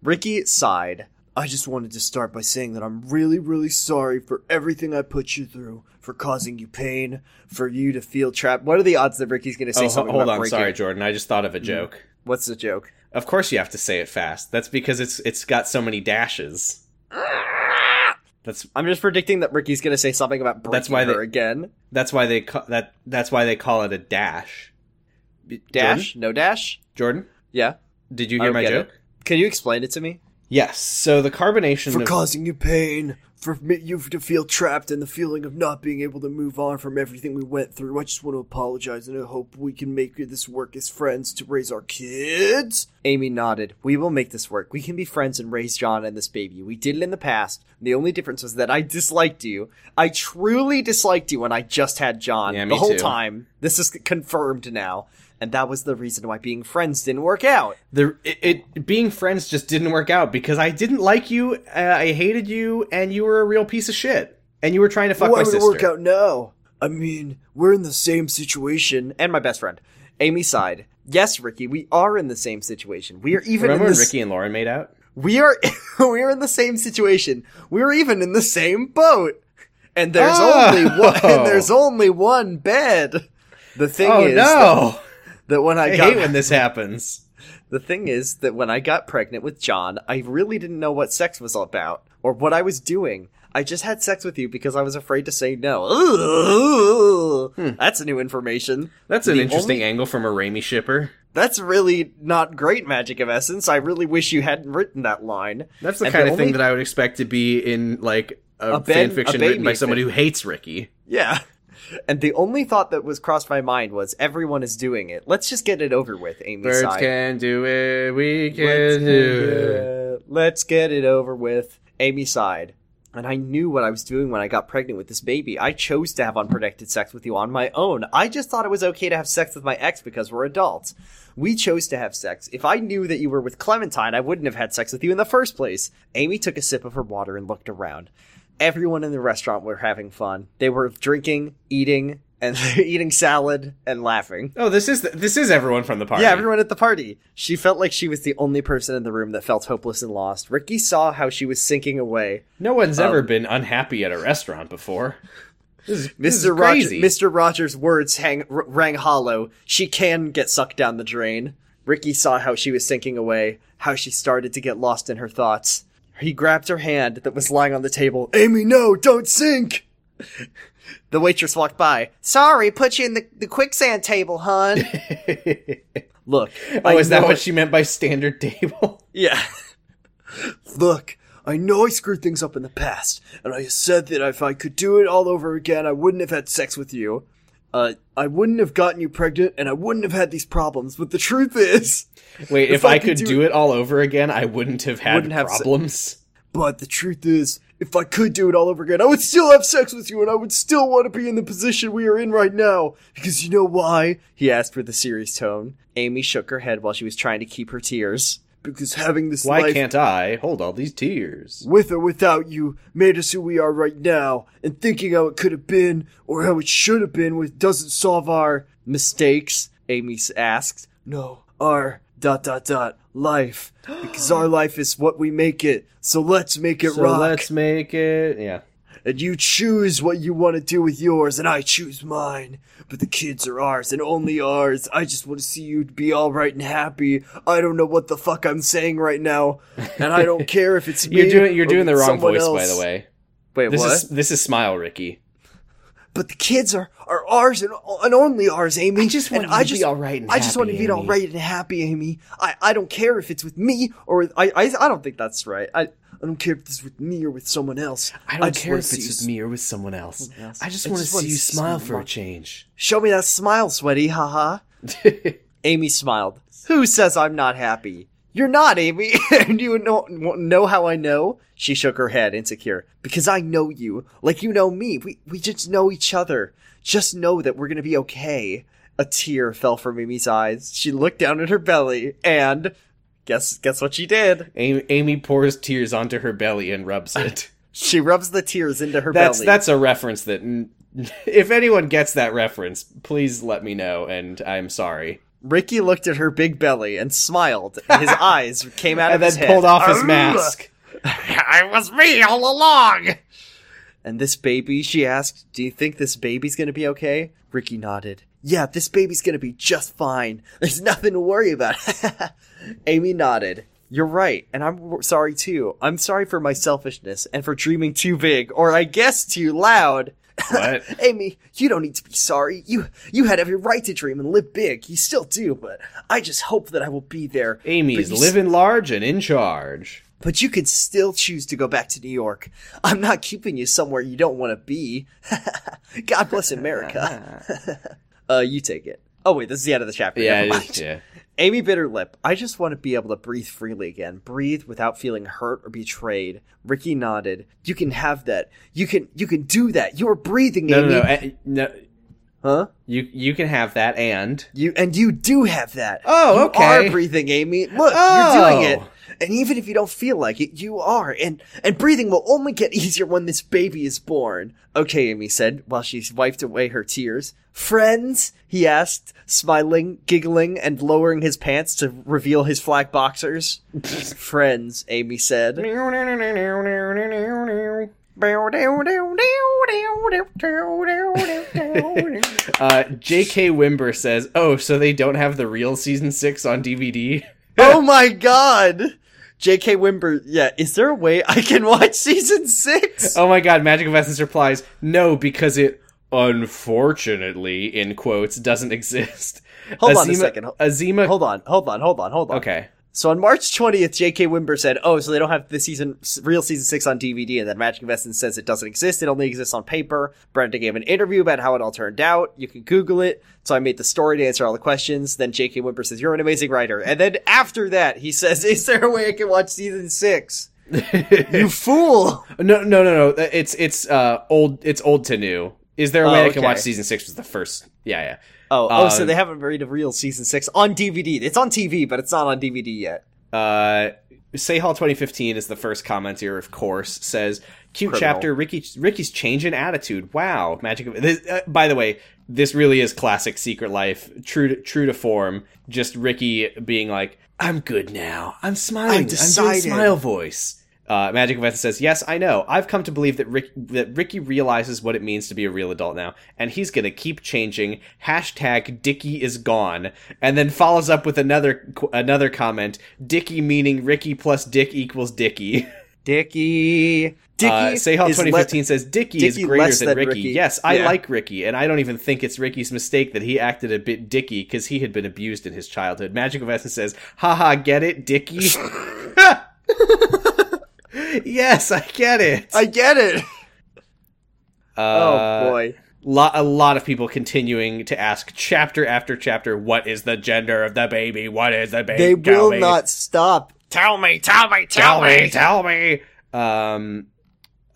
Ricky sighed. I just wanted to start by saying that I'm really, really sorry for everything I put you through, for causing you pain, for you to feel trapped. What are the odds that Ricky's going to say Oh, something hold about on. breaking? Sorry, Jordan. I just thought of a mm-hmm. joke. What's the joke? Of course you have to say it fast. That's because it's it's got so many dashes. That's I'm just predicting that Ricky's going to say something about breaking That's why her they- again. that's why they ca- that that's why they call it a dash. Dash? No dash? Jordan, Yeah. did you hear my joke? it. Can you explain it to me? Yes. So the carbonation For of causing you pain, for me, you to feel trapped and the feeling of not being able to move on from everything we went through. I just want to apologize and I hope we can make this work as friends to raise our kids. Amy nodded. We will make this work. We can be friends and raise John and this baby. We did it in the past. The only difference was that I disliked you. I truly disliked you when I just had John Yeah, the me whole too. time. This is confirmed now. And that was the reason why being friends didn't work out. The it, it being friends just didn't work out because I didn't like you, uh, I hated you, and you were a real piece of shit, and you were trying to fuck Why my would sister. it work out now? I mean, we're in the same situation. And my best friend, Amy sighed. Yes, Ricky, we are in the same situation. We are even Remember in when the Ricky and Lauren made out? we are we are in the same situation. We're even in the same boat. And there's Oh. only one and there's only one bed. The thing oh is no! That, when I, I got hate when this happens. the thing is that when I got pregnant with John, I really didn't know what sex was all about or what I was doing. I just had sex with you because I was afraid to say no. Ooh, That's new information. That's an The interesting only- angle from a Raimi shipper. That's really not great magic of essence. I really wish you hadn't written that line. That's the And kind the of thing only- that I would expect to be in like a, A ben- fan a fiction baby written by someone fic. who hates Ricky. Yeah. And the only thought that was crossed my mind was everyone is doing it. Let's just get it over with, Amy Birds sighed. can do it, we can Let's do it. it- Let's get it over with. Amy sighed. And I knew what I was doing when I got pregnant with this baby. I chose to have unprotected sex with you on my own. I just thought it was okay to have sex with my ex because we're adults. We chose to have sex. If I knew that you were with Clementine, I wouldn't have had sex with you in the first place. Amy took a sip of her water and looked around. Everyone in the restaurant were having fun. They were drinking, eating, and eating salad and laughing. Oh, this is this is everyone from the party. Yeah, everyone at the party. She felt like she was the only person in the room that felt hopeless and lost. Ricky saw how she was sinking away. No one's ever Um, been unhappy at a restaurant before. This is, Mr. Roger, crazy. Mr. Rogers' words hang, r- rang hollow. She can get sucked down the drain. Ricky saw how she was sinking away, how she started to get lost in her thoughts. He grabbed her hand that was lying on the table. Amy, no, don't sink! The waitress walked by. Sorry, put you in the, the quicksand table, hun. Look. oh, I is that what she meant by standard table? Yeah. Look, I know I screwed things up in the past, and I said that if I could do it all over again, I wouldn't have had sex with you. Uh, I wouldn't have gotten you pregnant, and I wouldn't have had these problems. But the truth is, Wait, if, If I I could do do it all over again, I wouldn't have had Wouldn't have se- problems. but the truth is, if I could do it all over again, I would still have sex with you, and I would still want to be in the position we are in right now. Because you know why? He asked with a serious tone. Amy shook her head while she was trying to keep her tears. Because having this Why life can't I hold all these tears? with or without you, made us who we are right now. And thinking how it could have been, or how it should have been, with doesn't solve our mistakes. Amy asks. No, our dot dot dot life, because our life is what we make it. So let's make it So rock. let's make it. Yeah. And you choose what you want to do with yours, and I choose mine. But the kids are ours, and only ours. I just want to see you be all right and happy. I don't know what the fuck I'm saying right now, and I don't care if it's. You're doing you're doing the wrong voice, by the way. Wait, This what? is this is Smile Ricky. But the kids are, are ours and, and only ours, Amy. I just want and you I to be all right and I just want to happy, be all Amy. right and happy, Amy. I, I don't care if it's with me or with, I, I I don't think that's right. I I don't care if it's with me or with someone else. I don't just care if it's with me or with someone else. Someone else. I just I want to see you see smile for a change. Show me that smile, sweaty. Haha. Amy smiled. Who says I'm not happy? You're not, Amy. and you know, know how I know? She shook her head, insecure. Because I know you. Like you know me. We, we just know each other. Just know that we're gonna be okay. A tear fell from Amy's eyes. She looked down at her belly and guess guess what she did? Amy, Amy pours tears onto her belly and rubs it. She rubs the tears into her that's belly. that's a reference that n- if anyone gets that reference, please let me know and I'm sorry. Ricky looked at her big belly and smiled. His eyes came out And of his head. And then pulled off his mask. it was me all along. And this baby, she asked, do you think this baby's gonna be okay? Ricky nodded. Yeah, this baby's gonna be just fine. There's nothing to worry about. Amy nodded. You're right, and I'm sorry too. I'm sorry for my selfishness and for dreaming too big, or I guess too loud. What? Amy, you don't need to be sorry. You you had every right to dream and live big. You still do, but I just hope that I will be there. Amy's But you s- living large and in charge. But you could still choose to go back to New York. I'm not keeping you somewhere you don't want to be. God bless America. Uh, you take it. Oh wait, this is the end of the chapter. Yeah, Never mind. is, yeah. Amy bit her lip. I just want to be able to breathe freely again. Breathe without feeling hurt or betrayed. Ricky nodded. You can have that. You can you can do that. You're breathing, No, Amy. no, no, eh, no. Huh? You you can have that, and You and you do have that. Oh, okay. you are breathing, Amy. Look, Oh. you're doing it. And even if you don't feel like it, you are. And and breathing will only get easier when this baby is born. Okay, Amy said while she wiped away her tears. Friends? he asked, smiling, giggling, and lowering his pants to reveal his flag boxers. Friends, Amy said. uh, J.K. Wimber says, "Oh, so they don't have the real season six on DVD." oh my god! J.K. Wimber, yeah, is there a way I can watch season six? Oh my god, Magic of Essence replies, no, because it unfortunately, in quotes, doesn't exist. Hold on a second. Azima. Hold on, hold on, hold on, hold on. Okay. So on March 20th, J.K. Wimber said, "Oh, so they don't have the season real season 6 on DVD and then Magic Essence says it doesn't exist. It only exists on paper." Brenda gave an interview about how it all turned out. You can google it. So I made the story to answer all the questions. Then J.K. Wimber says, "You're an amazing writer." And then after that, he says, "Is there a way I can watch season 6?" you fool. No, no, no, no. It's it's uh old. It's old to new. Is there a way Oh, I can okay. watch season six? Was the first? Yeah, yeah. Oh, oh, so Um, they haven't made a real season 6 on DVD. It's on TV, but it's not on DVD yet. Uh, Say Hall 2015 is the first commenter, of course. Says cute Criminal. chapter. Ricky Ricky's change in attitude. Wow, magic. Of, this, uh, by the way, this really is classic Secret Life. True to, true to form. Just Ricky being like, "I'm good now. I'm smiling. I'm, doing smile voice." Uh, Magic of Essence says, "Yes, I know. I've come to believe that Rick, that Ricky realizes what it means to be a real adult now, and he's gonna keep changing." Hashtag Dicky is gone, and then follows up with another qu- another comment. Dicky meaning Ricky plus Dick equals Dicky. Dicky. Dicky. Uh, is 2015 says Dicky, is greater than, than Ricky. Ricky. Yes, I Yeah. like Ricky, and I don't even think it's Ricky's mistake that he acted a bit Dicky because he had been abused in his childhood. Magic of Essence says, haha, get it, Dicky? yes, I get it. I get it. Uh, oh boy. Lo- a lot of people continuing to ask chapter after chapter, what is the gender of the baby? What is the baby? They Tell will me. not stop. Tell me, tell me, tell me, tell me. Um,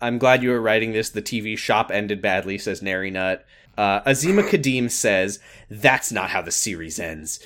I'm glad you were writing this. The TV shop ended badly, says Nary Nut. Uh, Azima Kadim says, that's not how the series ends.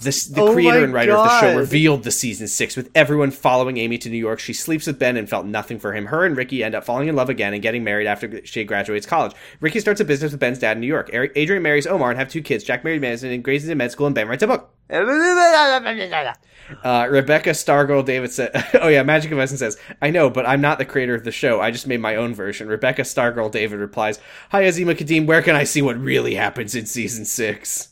The, the Oh creator and writer of the show revealed the season six with everyone following Amy to New York. She sleeps with Ben and felt nothing for him. Her and Ricky end up falling in love again and getting married after she graduates college. Ricky starts a business with Ben's dad in New York. Adrian marries Omar and have two kids. Jack married Madison and Grace is in med school and Ben writes a book. Uh, Rebecca Stargirl David said, "Oh yeah, Magic of Essence says, I know, but I'm not the creator of the show. I just made my own version." Rebecca Stargirl David replies, "Hi Azima Kadim, where can I see what really happens in season six?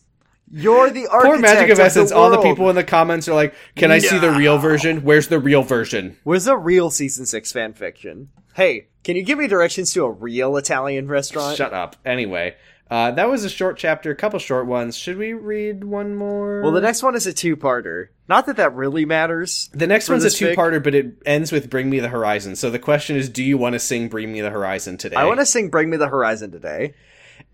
You're the architect Poor Magic of the Essence. all the people in the comments are like, "Can I see the real version? Where's the real version?" Where's the real season six fan fiction? Hey, can you give me directions to a real Italian restaurant? Shut up. Anyway, uh, that was a short chapter, a couple short ones. Should we read one more? well, the next one is a two-parter. Not that that really matters. The next one's a two-parter, but it ends with "Bring Me the Horizon." So the question is, do you want to sing "Bring Me the Horizon" today? I want to sing "Bring Me the Horizon" today.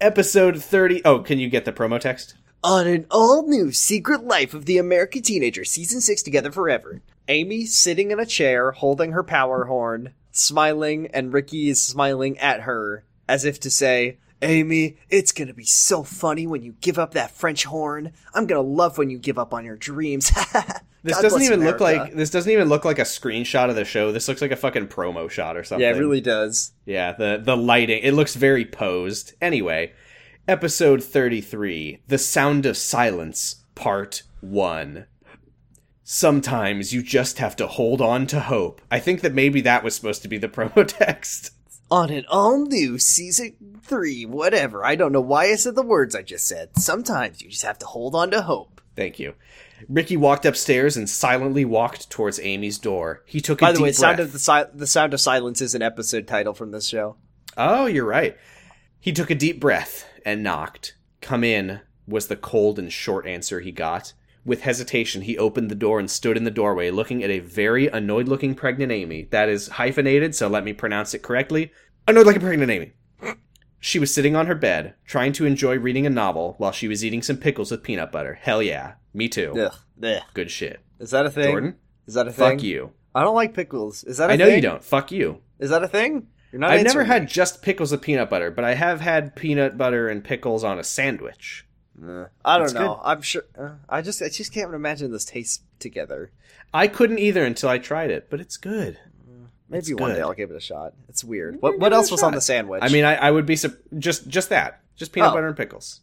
episode 30 oh can you get the promo text On an all-new Secret Life of the American Teenager, season six, together forever. Amy sitting in a chair, holding her power horn, smiling, and Ricky is smiling at her, as if to say, Amy, it's gonna be so funny when you give up that French horn. I'm gonna love when you give up on your dreams. this God doesn't even look like this doesn't even look like a screenshot of the show this looks like a fucking promo shot or something Yeah, it really does. yeah the the lighting it looks very posed anyway episode 33 the sound of silence part 1 sometimes you just have to hold on to hope i think that maybe that was supposed to be the promo text On an all-new season three, whatever. I don't know why I said the words I just said. Sometimes you just have to hold on to hope. Thank you. Ricky walked upstairs and silently walked towards Amy's door. He took a By the deep way, breath. sound of the si- the sound of silence is an episode title from this show. Oh, you're right. He took a deep breath and knocked. Come in, was the cold and short answer he got. With hesitation, he opened the door and stood in the doorway, looking at a very annoyed looking pregnant Amy. That is hyphenated, so let me pronounce it correctly. Annoyed like a pregnant Amy. She was sitting on her bed, trying to enjoy reading a novel while she was eating some pickles with peanut butter. Hell yeah. Me too. Ugh. Ugh. Good shit. Is that a thing? Jordan? Is that a thing? Fuck you. I don't like pickles. Is that a I know thing? you don't. Fuck you. Is that a thing? You're not I've never answering had me. just pickles with peanut butter, but I have had peanut butter and pickles on a sandwich. Uh, I don't It's know. I'm sure. Uh, I just, I just can't imagine this taste together. I couldn't either until I tried it, but it's good. Maybe It's one day. I'll give it a shot. It's weird. Give What, what else was on the sandwich? I mean, I, I would be sup- just just that, just peanut Oh. butter and pickles.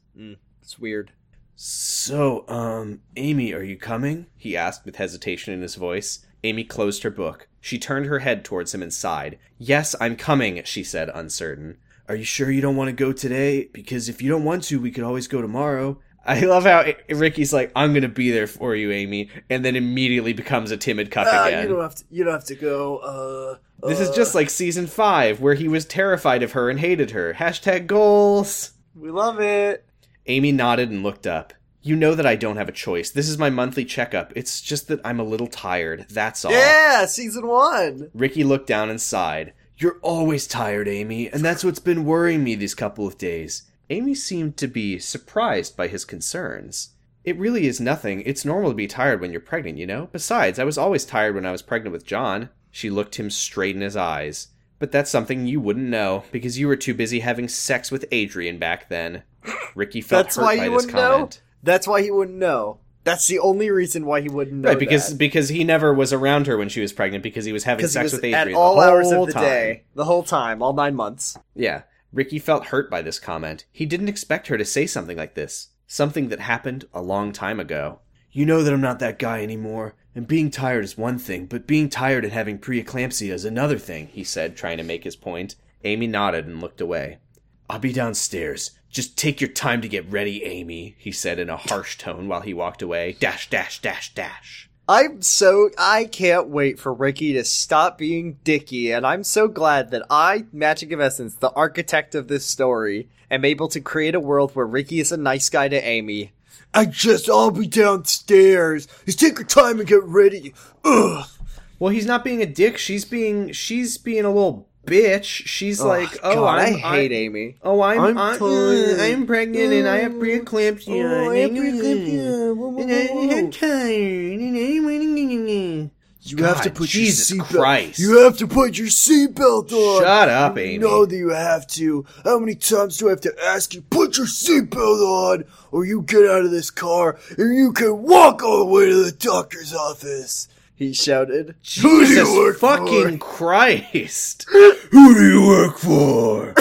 it's weird. So, um, Amy, are you coming? He asked with hesitation in his voice. Amy closed her book. She turned her head towards him and sighed. Yes, I'm coming, she said, uncertain. Are you sure you don't want to go today? Because if you don't want to, we could always go tomorrow. I love how Ricky's like, "I'm gonna be there for you, Amy," and then immediately becomes a timid cuck again. You don't have to. You don't have to go. Uh, This is just like season five, where he was terrified of her and hated her. Hashtag goals. We love it. Amy nodded and looked up. You know that I don't have a choice. This is my monthly checkup. It's just that I'm a little tired. That's all. Yeah, season one. Ricky looked down and sighed. You're always tired, Amy, and that's what's been worrying me these couple of days. Amy seemed to be surprised by his concerns. It really is nothing. It's normal to be tired when you're pregnant, you know? Besides, I was always tired when I was pregnant with John. She looked him straight in his eyes. But that's something you wouldn't know, because you were too busy having sex with Adrian back then. Ricky felt That's hurt why by you this wouldn't know. Comment. That's why he wouldn't know. That's the only reason why he wouldn't know. Right, because that. because he never was around her when she was pregnant because he was having because he sex was with Adrian at all the whole hours of the time. day, the whole time, all nine months. Yeah, Ricky felt hurt by this comment. He didn't expect her to say something like this. Something that happened a long time ago. You know that I'm not that guy anymore, and being tired is one thing, but being tired and having preeclampsia is another thing, he said, trying to make his point. Amy nodded and looked away. I'll be downstairs. Just take your time to get ready, Amy, he said in a harsh tone while he walked away. Dash, dash, dash, dash. I'm so I can't wait for Ricky to stop being dicky, and I'm so glad that I, Magic of Essence, the architect of this story, am able to create a world where Ricky is a nice guy to Amy. I just I'll be downstairs. Just take your time and get ready. Ugh. Well, he's not being a dick. She's being she's being a little bitch. She's like, oh, God, I'm, hate I'm, Amy. Oh, I'm I'm I'm, tired. Mm, I'm pregnant and I have Oh, preeclampsia. oh, I have preeclampsia. Whoa, whoa, And I- whoa. I'm tired. and I'm- You have to put Jesus your seatbelt. Christ. You have to put your seatbelt on. Shut up, You Amy. know that you have to. How many times do I have to ask you, put your seatbelt on, or you get out of this car and you can walk all the way to the doctor's office? He shouted. Who do Jesus you work fucking Christ. Who do you work for?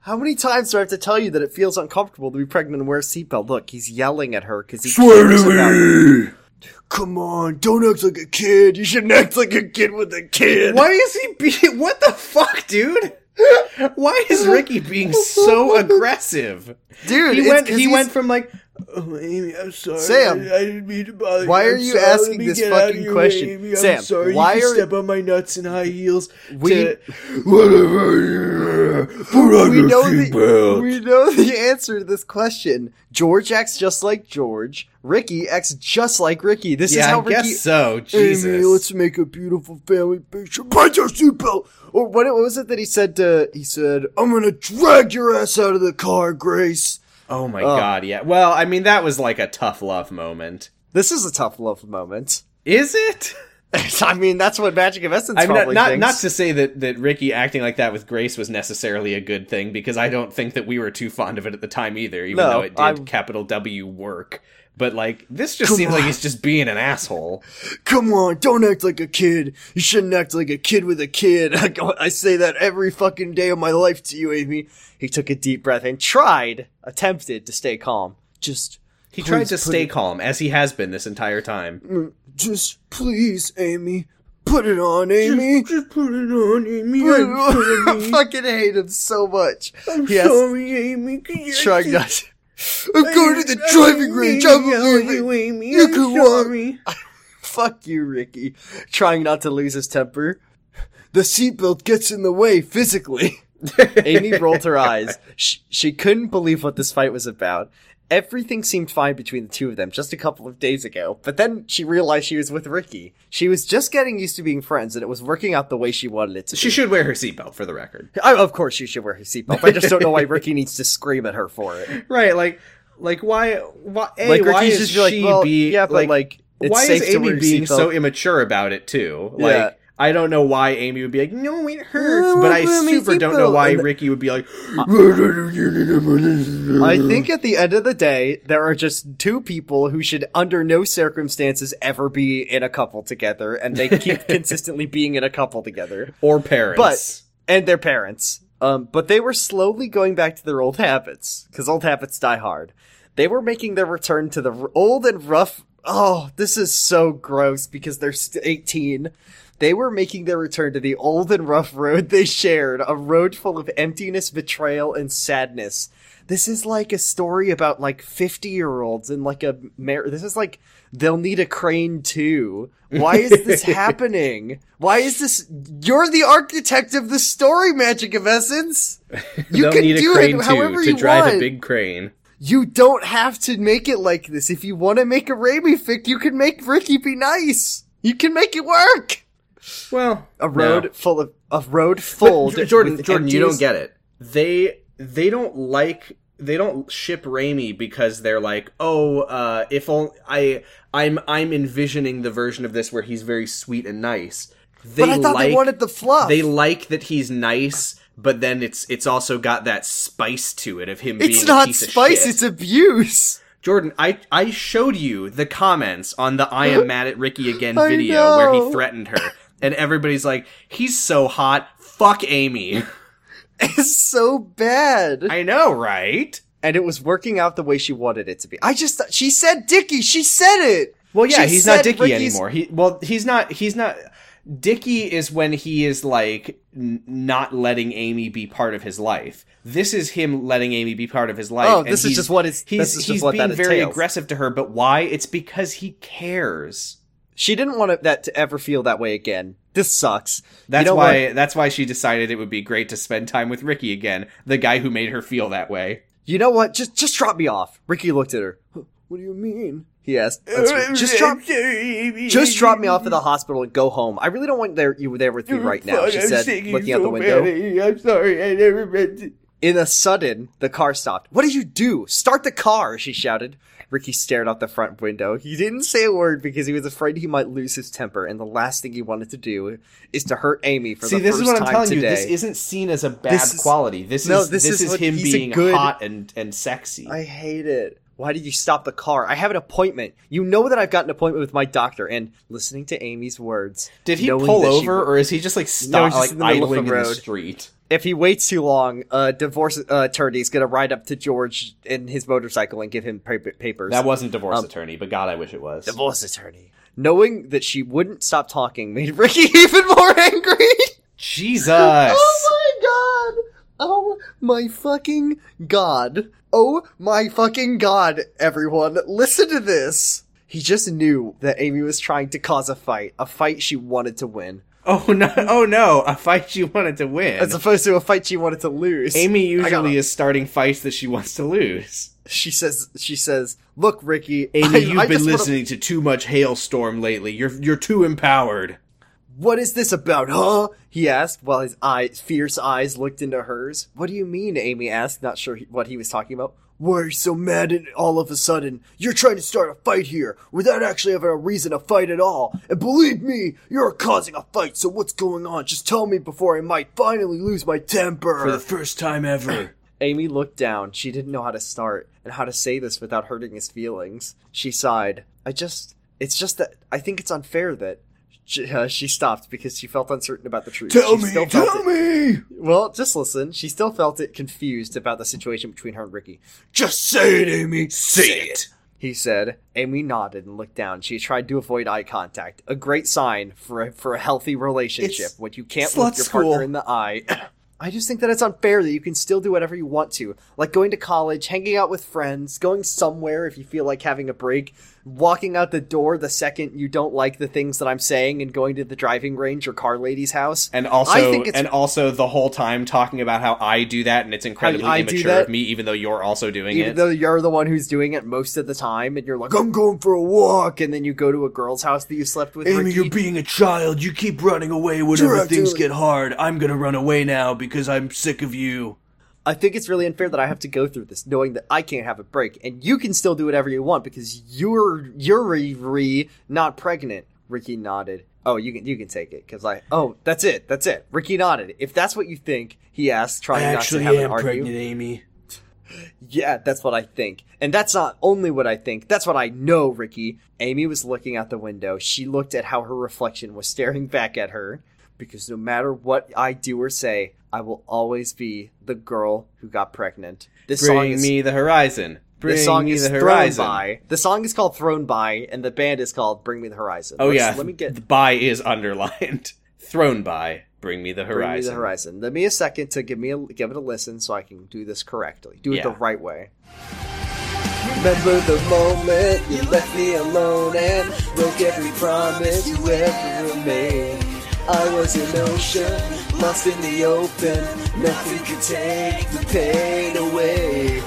How many times do I have to tell you that it feels uncomfortable to be pregnant and wear a seatbelt? Look, he's yelling at her because he cares about me! Come on, don't act like a kid. You shouldn't act like a kid with a kid. Why is he being what the fuck, dude? Why is Ricky being so aggressive? Dude, He it's went 'cause he he's- went from like Oh, Amy, I'm sorry. Sam, I, I didn't mean to bother you. why are I'm you sorry. asking this get out of fucking your question? Amy. I'm Sam, sorry. why you can are- step on my nuts and high heels. We- to- Whatever. Put we know the seatbelt. we know the answer to this question. George acts just like George. Ricky acts just like Ricky. This is how I guess so. Jesus. Amy, let's make a beautiful family picture. Put your seatbelt. Or what, what was it that he said to? He said, "I'm gonna drag your ass out of the car, Grace." Oh my Oh. god, yeah. Well, I mean, that was like a tough love moment. This is a tough love moment. Is it? I mean, that's what Magic of Essence I mean, not, probably not, thinks. not to say that, that Ricky acting like that with Grace was necessarily a good thing, because I don't think that we were too fond of it at the time either, even No, though it did I'm- capital W work. But, like, this just Come seems like on. he's just being an asshole. Come on, don't act like a kid. You shouldn't act like a kid with a kid. I, go- I say that every fucking day of my life to you, Amy. He took a deep breath and tried, attempted to stay calm. Just, He Please tried to stay calm, as he has been this entire time. mm, just please, Amy. Put it on, Amy. Just put it on, Amy. Put it on. I fucking hate him so much. I'm He has- sorry, Amy. Can you Trying not to. I'm going to the driving range. I'm leaving. you, Amy. You I'm can walk. Fuck you, Ricky. Trying not to lose his temper. The seatbelt gets in the way physically. Amy rolled her eyes. She, she couldn't believe what this fight was about. Everything seemed fine between the two of them just a couple of days ago, but then she realized she was with Ricky. She was just getting used to being friends, and it was working out the way she wanted it to. She be. should wear her seatbelt for the record. I, of course, she should wear her seatbelt. I just don't know why Ricky needs to scream at her for it. Right, like like why why a, Like why Ricky's is just be like, she well, be yeah, but like, it's why safe is Amy being so immature about it too? Like Yeah. I don't know why Amy would be like, no, it hurts, but I put me super don't know why Ricky would be like, I think at the end of the day, there are just two people who should, under no circumstances, ever be in a couple together, and they keep consistently being in a couple together. or parents. But and their parents. Um, but they were slowly going back to their old habits because old habits die hard. They were making their return to the r- old and rough. Oh, this is so gross because they're st- 18. They were making their return to the old and rough road they shared, a road full of emptiness, betrayal, and sadness. This is like a story about like 50 year olds and like a mar- this is like they'll need a crane too. Why is this happening? Why is this you're the architect of the story magic of essence? You can need a do crane it however too to you drive want. a big crane. You don't have to make it like this. If you want to make a Raimi fic, you can make Ricky be nice. You can make it work. Well, A road no. full of a road full. But, Jordan, with Jordan, you don't get it. They they don't like they don't ship Raimi because they're like, oh, uh, if only I I'm I'm envisioning the version of this where he's very sweet and nice. They But I thought like they wanted the fluff. they like that he's nice, but then it's it's also got that spice to it of him being it's a not piece of spice. shit. It's abuse. Jordan, I I showed you the comments on the I am mad at Ricky again video where he threatened her. And everybody's like, he's so hot. Fuck Amy. It's so bad. I know, right? and it was working out the way she wanted it to be. I just she said Dicky. She said it. Well, yeah, She he's not Dicky Ricky's- anymore. He well, he's not. He's not. Dicky is when he is like n- not letting Amy be part of his life. This is him letting Amy be part of his life. Oh, this is just what is- He's this is just he's what being very aggressive to her, but why? It's because he cares. She didn't want that to ever feel that way again. This sucks. That's you know why. What? That's why she decided it would be great to spend time with Ricky again, the guy who made her feel that way. You know what? Just just drop me off. Ricky looked at her. What do you mean? He asked. Just uh, drop. Just drop me off at the hospital and go home. I really don't want there you there with me right now. She said, looking out the window. I'm sorry, I never meant to. In a sudden, the car stopped. What did you do? Start the car! She shouted. Ricky stared out the front window. He didn't say a word because he was afraid he might lose his temper, and the last thing he wanted to do is to hurt Amy for See, the this is what I'm telling today. you. This isn't seen as a bad This is- quality. This No, is this this, is is, him being good- hot and and sexy. I hate it. Why did you stop the car? I have an appointment. You know that I've got an appointment with my doctor, and listening to Amy's words. Did he pull over, would- or is he just like No, stop he's just like in the middle of the idling in the road. street? If he waits too long, a divorce uh, attorney is going to ride up to George in his motorcycle and give him pa- papers. That wasn't divorce Um, attorney, but God, I wish it was. divorce attorney. Knowing that she wouldn't stop talking made Ricky even more angry. Jesus. oh my god! Oh my fucking god! Oh my fucking god! Everyone, listen to this. He just knew that Amy was trying to cause a fight, a fight she wanted to win, Oh no! Oh no! A fight she wanted to win. as opposed to a fight she wanted to lose. Amy usually is starting fights that she wants to lose. She says, "She says, look, Ricky, Amy, I- you've I been just wanna- listening to too much Halestorm lately. You're you're too empowered. What is this about, huh? He asked while his eyes, fierce eyes looked into hers. What do you mean? Amy asked, not sure he- what he was talking about. Why are you so mad and all of a sudden? You're trying to start a fight here without actually having a reason to fight at all. And believe me, you're causing a fight, so what's going on? Just tell me before I might finally lose my temper. For the first time ever. Amy looked down. She didn't know how to start and how to say this without hurting his feelings. She sighed. I just, it's just that I think it's unfair that. She, uh, she stopped because she felt uncertain about the truth. Tell She me, still tell it- me! Well, just listen. She still felt it confused about the situation between her and Ricky. Just say it, Amy! Say it! He said. Amy nodded and looked down. She tried to avoid eye contact. A great sign for a, for a healthy relationship It's when you can't look your partner in the eye. I just think that it's unfair that you can still do whatever you want to. Like going to college, hanging out with friends, going somewhere if you feel like having a break, walking out the door the second you don't like the things that I'm saying and going to the driving range or car lady's house. And also, I think it's- and also the whole time talking about how I do that and it's incredibly I do immature that. of me, even though you're also doing Even it. though you're the one who's doing it most of the time and you're like, I'm going for a walk and then you go to a girl's house that you slept with Amy, Ricky. you're being a child. You keep running away whenever Sure, things get hard. I'm gonna run away now because I'm sick of you. I think it's really unfair that I have to go through this knowing that I can't have a break and you can still do whatever you want because you're you're re not pregnant. Ricky nodded. Oh, you can you can take it because I oh that's it that's it. Ricky nodded. If that's what you think, he asked, I trying not to have am an argue. pregnant, Amy. Yeah, that's what I think. And that's not only what I think, that's what I know, Ricky. Amy was looking out the window. She looked at how her reflection was staring back at her. Because no matter what I do or say, I will always be the girl who got pregnant. This song Bring is, me the horizon. Bring this song me is the Throne horizon. By. The song is called Throne By, and the band is called Bring Me the Horizon. Oh Let's- yeah, Let me get the by is underlined. Throne by. Bring me the Bring Me horizon. the Horizon. Let me a second to give me a, give it a listen so I can do this correctly. Do it the right way. Remember the moment you left me alone and broke every promise you ever made. I was an ocean, lost in the open. Nothing could take the pain away.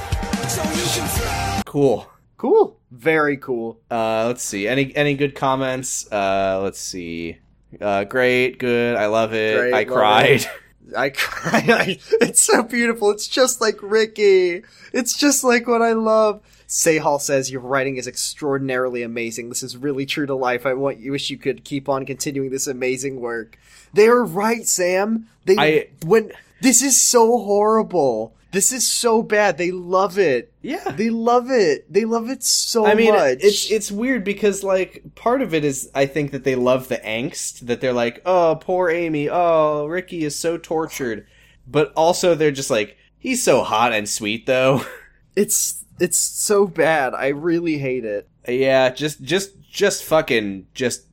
So you can throw. Cool. Cool. Very cool. Uh, let's see. Any any good comments? Uh, let's see. Uh, great, good. I love it. Great, I love cried. I cried. It's so beautiful. It's just like Ricky. It's just like what I love. Sehal says your writing is extraordinarily amazing. This is really true to life. I want you wish you could keep on continuing this amazing work. They are right, Sam. They I- when this is so horrible. This is so bad. They love it. Yeah. They love it. They love it so I mean, much. it's it's weird because like part of it is I think that they love the angst that they're like, oh, poor Amy, oh, Ricky is so tortured, but also they're just like, he's so hot and sweet though. it's it's so bad. I really hate it. yeah, just just just fucking just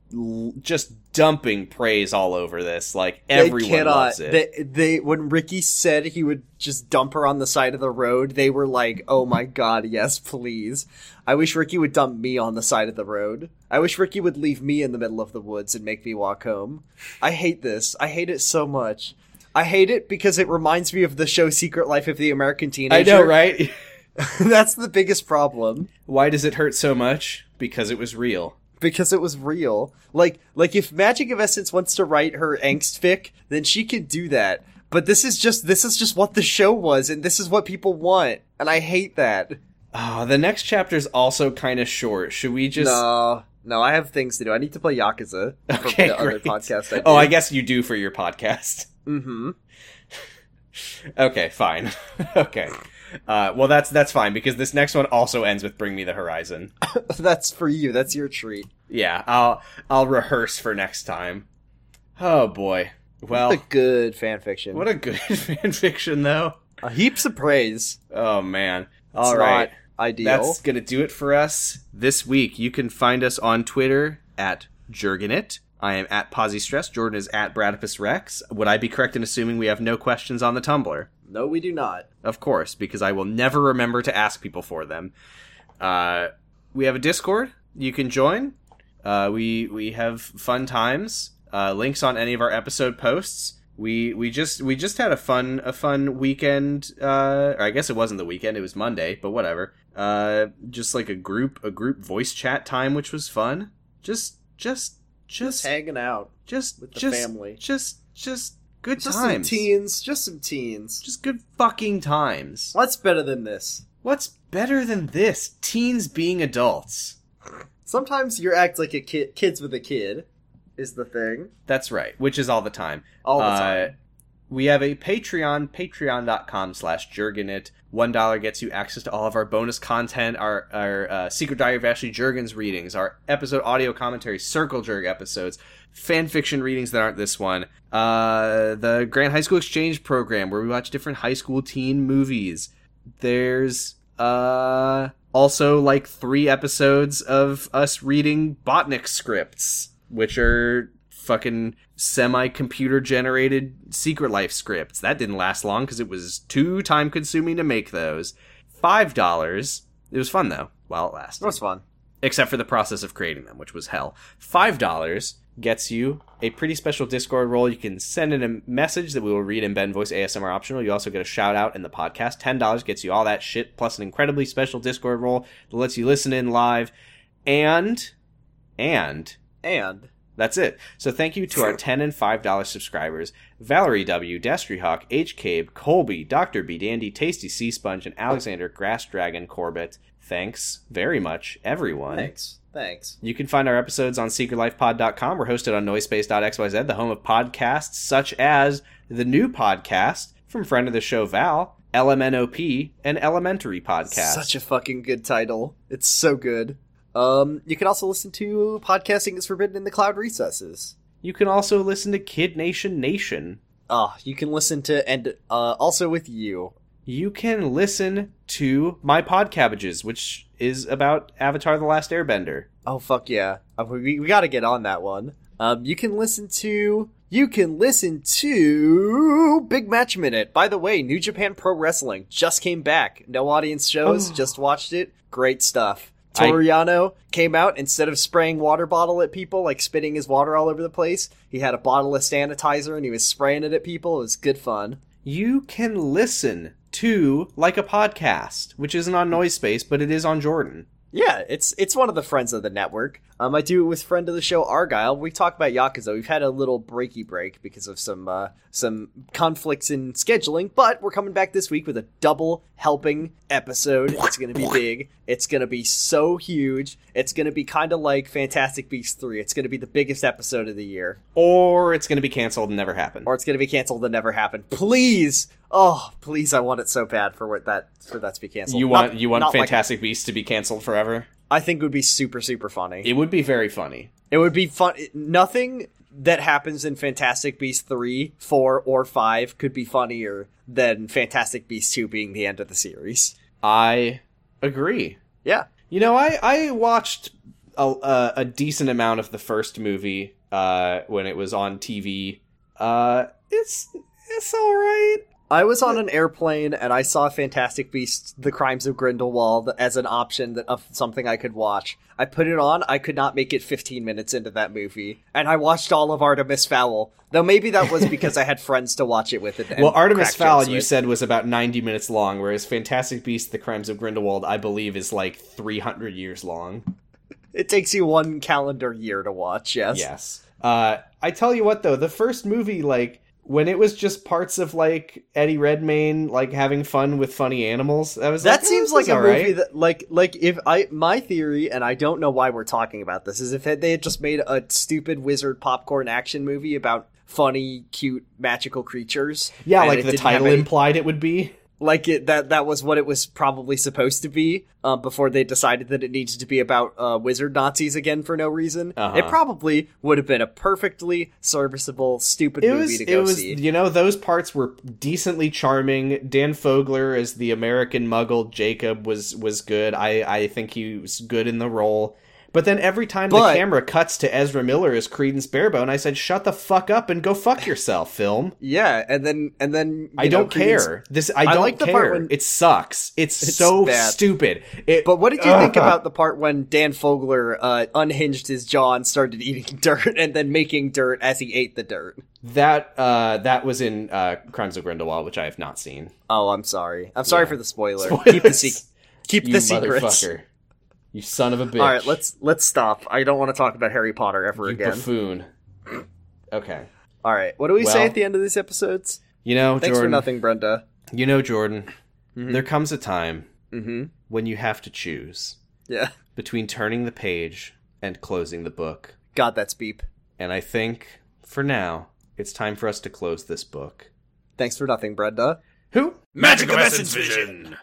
just dumping praise all over this. Like everyone they cannot. loves it. They, they when Ricky said he would just dump her on the side of the road, they were like, "Oh my god, yes, please." I wish Ricky would dump me on the side of the road. I wish Ricky would leave me in the middle of the woods and make me walk home. I hate this. I hate it so much. I hate it because it reminds me of the show Secret Life of the American Teenager. I know, right? That's the biggest problem. Why does it hurt so much? Because it was real. because it was real. Like like if Magic of Essence wants to write her angst fic, then she can do that. But this is just this is just what the show was, and this is what people want, and I hate that. Oh, the next chapter's also kind of short. Should we just? no, no, I have things to do. I need to play Yakuza for Okay, the other great. podcast. I Oh, I guess you do for your podcast. Mm-hmm. Okay, fine. okay. Uh, well, that's that's fine because this next one also ends with "Bring Me the Horizon." That's for you. That's your treat. Yeah, I'll I'll rehearse for next time. Oh boy. Well, a good fan fiction. what a good fan fiction, though. Uh, heaps of praise. Oh man. It's All right. not ideal. That's gonna do it for us this week. You can find us on Twitter at Jurgenit. I am at Posy Stress. Jordan is at Bradipus Rex. Would I be correct in assuming we have no questions on the Tumblr? no, we do not. Of course, because I will never remember to ask people for them. Uh, we have a Discord you can join. Uh, we we have fun times. Uh, links on any of our episode posts. We we just we just had a fun a fun weekend. Uh, or I guess it wasn't the weekend; it was Monday, but whatever. Uh, just like a group a group voice chat time, which was fun. Just just Just just hanging out. just with the just, family. Just just good Just times. some teens. Just some teens. Just good fucking times. What's better than this? What's better than this? Teens being adults. Sometimes you act like a kid. Kids with a kid is the thing. That's right, which is all the time. All the Uh, time. We have a Patreon, patreon.com slash Jurgenit. One dollar gets you access to all of our bonus content, our, our uh, Secret Diary of Ashley Juergens readings, our episode audio commentary, Circle Jerk episodes, fan fiction readings that aren't this one, uh, the Grand High School Exchange program where we watch different high school teen movies. There's uh, also like three episodes of us reading Botnik scripts, which are fucking semi computer generated Secret Life scripts. That didn't last long because it was too time consuming to make those. Five dollars. It was fun though while it lasted It was fun. except for the process of creating them, which was hell. Five dollars gets you a pretty special Discord role. You can send in a message that we will read in Ben Voice ASMR optional. You also get a shout out in the podcast. Ten dollars gets you all that shit plus an incredibly special Discord role that lets you listen in live. And and And that's it. So thank you to our ten and five dollar subscribers: Valerie W, Destry Hawk, H Cabe, Colby, Doctor B Dandy, Tasty Sea Sponge, and Alexander Grass Dragon Corbett. Thanks very much, everyone. thanks. Thanks. You can find our episodes on secretlifepod.com. We're hosted on noisespace.xyz, the home of podcasts such as the new podcast from friend of the show Val, LMNOP, and Elementary Podcast. Such a fucking good title. It's so good. Um, you can also listen to Podcasting is Forbidden in the Cloud Recesses. you can also listen to Kid Nation Nation. Ah, you can listen to and uh, also with you. You can listen to My Pod Cabbages, which is about Avatar The Last Airbender. Oh fuck yeah, uh, we we got to get on that one. Um, you can listen to you can listen to Big Match Minute. By the way, New Japan Pro Wrestling just came back. No audience shows, Oh. just watched it. Great stuff. I- came out instead of spraying water bottle at people, like spitting his water all over the place. He had a bottle of sanitizer and he was spraying it at people. It was good fun. You can listen to Like a Podcast, which isn't on Noise Space, but it is on Jordan. Yeah, it's it's one of the friends of the network. Um, I do it with friend of the show Argyle. We talk about Yakuza. We've had a little breaky break because of some uh, some conflicts in scheduling, but we're coming back this week with a double helping episode. It's gonna be big. It's gonna be so huge. It's gonna be kind of like Fantastic Beasts three. It's gonna be the biggest episode of the year, Or it's going to be canceled and never happen. or it's gonna be canceled and never happen. Please, oh please, I want it so bad for what that for that to be canceled. you Not- want you want not like- Fantastic Beasts to be canceled forever? I think it would be super super funny. It would be very funny. It would be fun. Nothing that happens in Fantastic Beasts 3, 4, or 5 could be funnier than Fantastic Beasts 2 being the end of the series. I agree. Yeah. You know, I I watched a a, a decent amount of the first movie uh, when it was on TV. Uh, it's it's all right. I was on an airplane and I saw Fantastic Beasts: The Crimes of Grindelwald as an option that, of something I could watch. I put it on. I could not make it 15 minutes into that movie, and I watched all of Artemis Fowl. Though maybe that was because I had friends to watch it with. And, Well, Artemis Fowl, you said was about ninety minutes long, whereas Fantastic Beasts: The Crimes of Grindelwald, I believe, is like three hundred years long. it takes you one calendar year to watch. Yes. Yes. Uh, I tell you what, though, the first movie, like when it was just parts of like Eddie Redmayne, like having fun with funny animals, that was eh, That like, seems like a all movie right. that like like if I my theory and I don't know why we're talking about this is if they had just made a stupid wizard popcorn action movie about funny cute magical creatures yeah, like the title any- implied it would be. Like it that that was what it was probably supposed to be uh, before they decided that it needed to be about uh, wizard Nazis again for no reason Uh-huh. it probably would have been a perfectly serviceable stupid It movie was, to it go was, see you know, those parts were decently charming. Dan Fogler as the American Muggle Jacob was was good. I I think he was good in the role. But then every time But- the camera cuts to Ezra Miller as Credence Barebone, I said, "Shut the fuck up and go fuck yourself, film." yeah and then and then I know, don't Credence- care. This I I don't like the care. part when- it sucks. It's, It's so bad. stupid. It, But what did you think about the part when Dan Fogler uh, unhinged his jaw and started eating dirt and then making dirt as he ate the dirt? that? Uh, that was in uh, Crimes of Grindelwald, which I have not seen. Oh, I'm sorry. I'm sorry Yeah. for the spoiler. Spoilers. Keep the secret. Keep You the secrets. motherfucker. You son of a bitch. All right, let's let's stop. I don't want to talk about Harry Potter ever You again. buffoon. Okay. All right, what do we say at the end of these episodes? You know, Thanks Jordan. for nothing, Brenda. You know, Jordan. Mhm. There comes a time Mm-hmm. when you have to choose Yeah. between turning the page and closing the book. God, that's beep. And I think, for now, it's time for us to close this book. Thanks for nothing, Brenda. Who? Magical Essence Vision.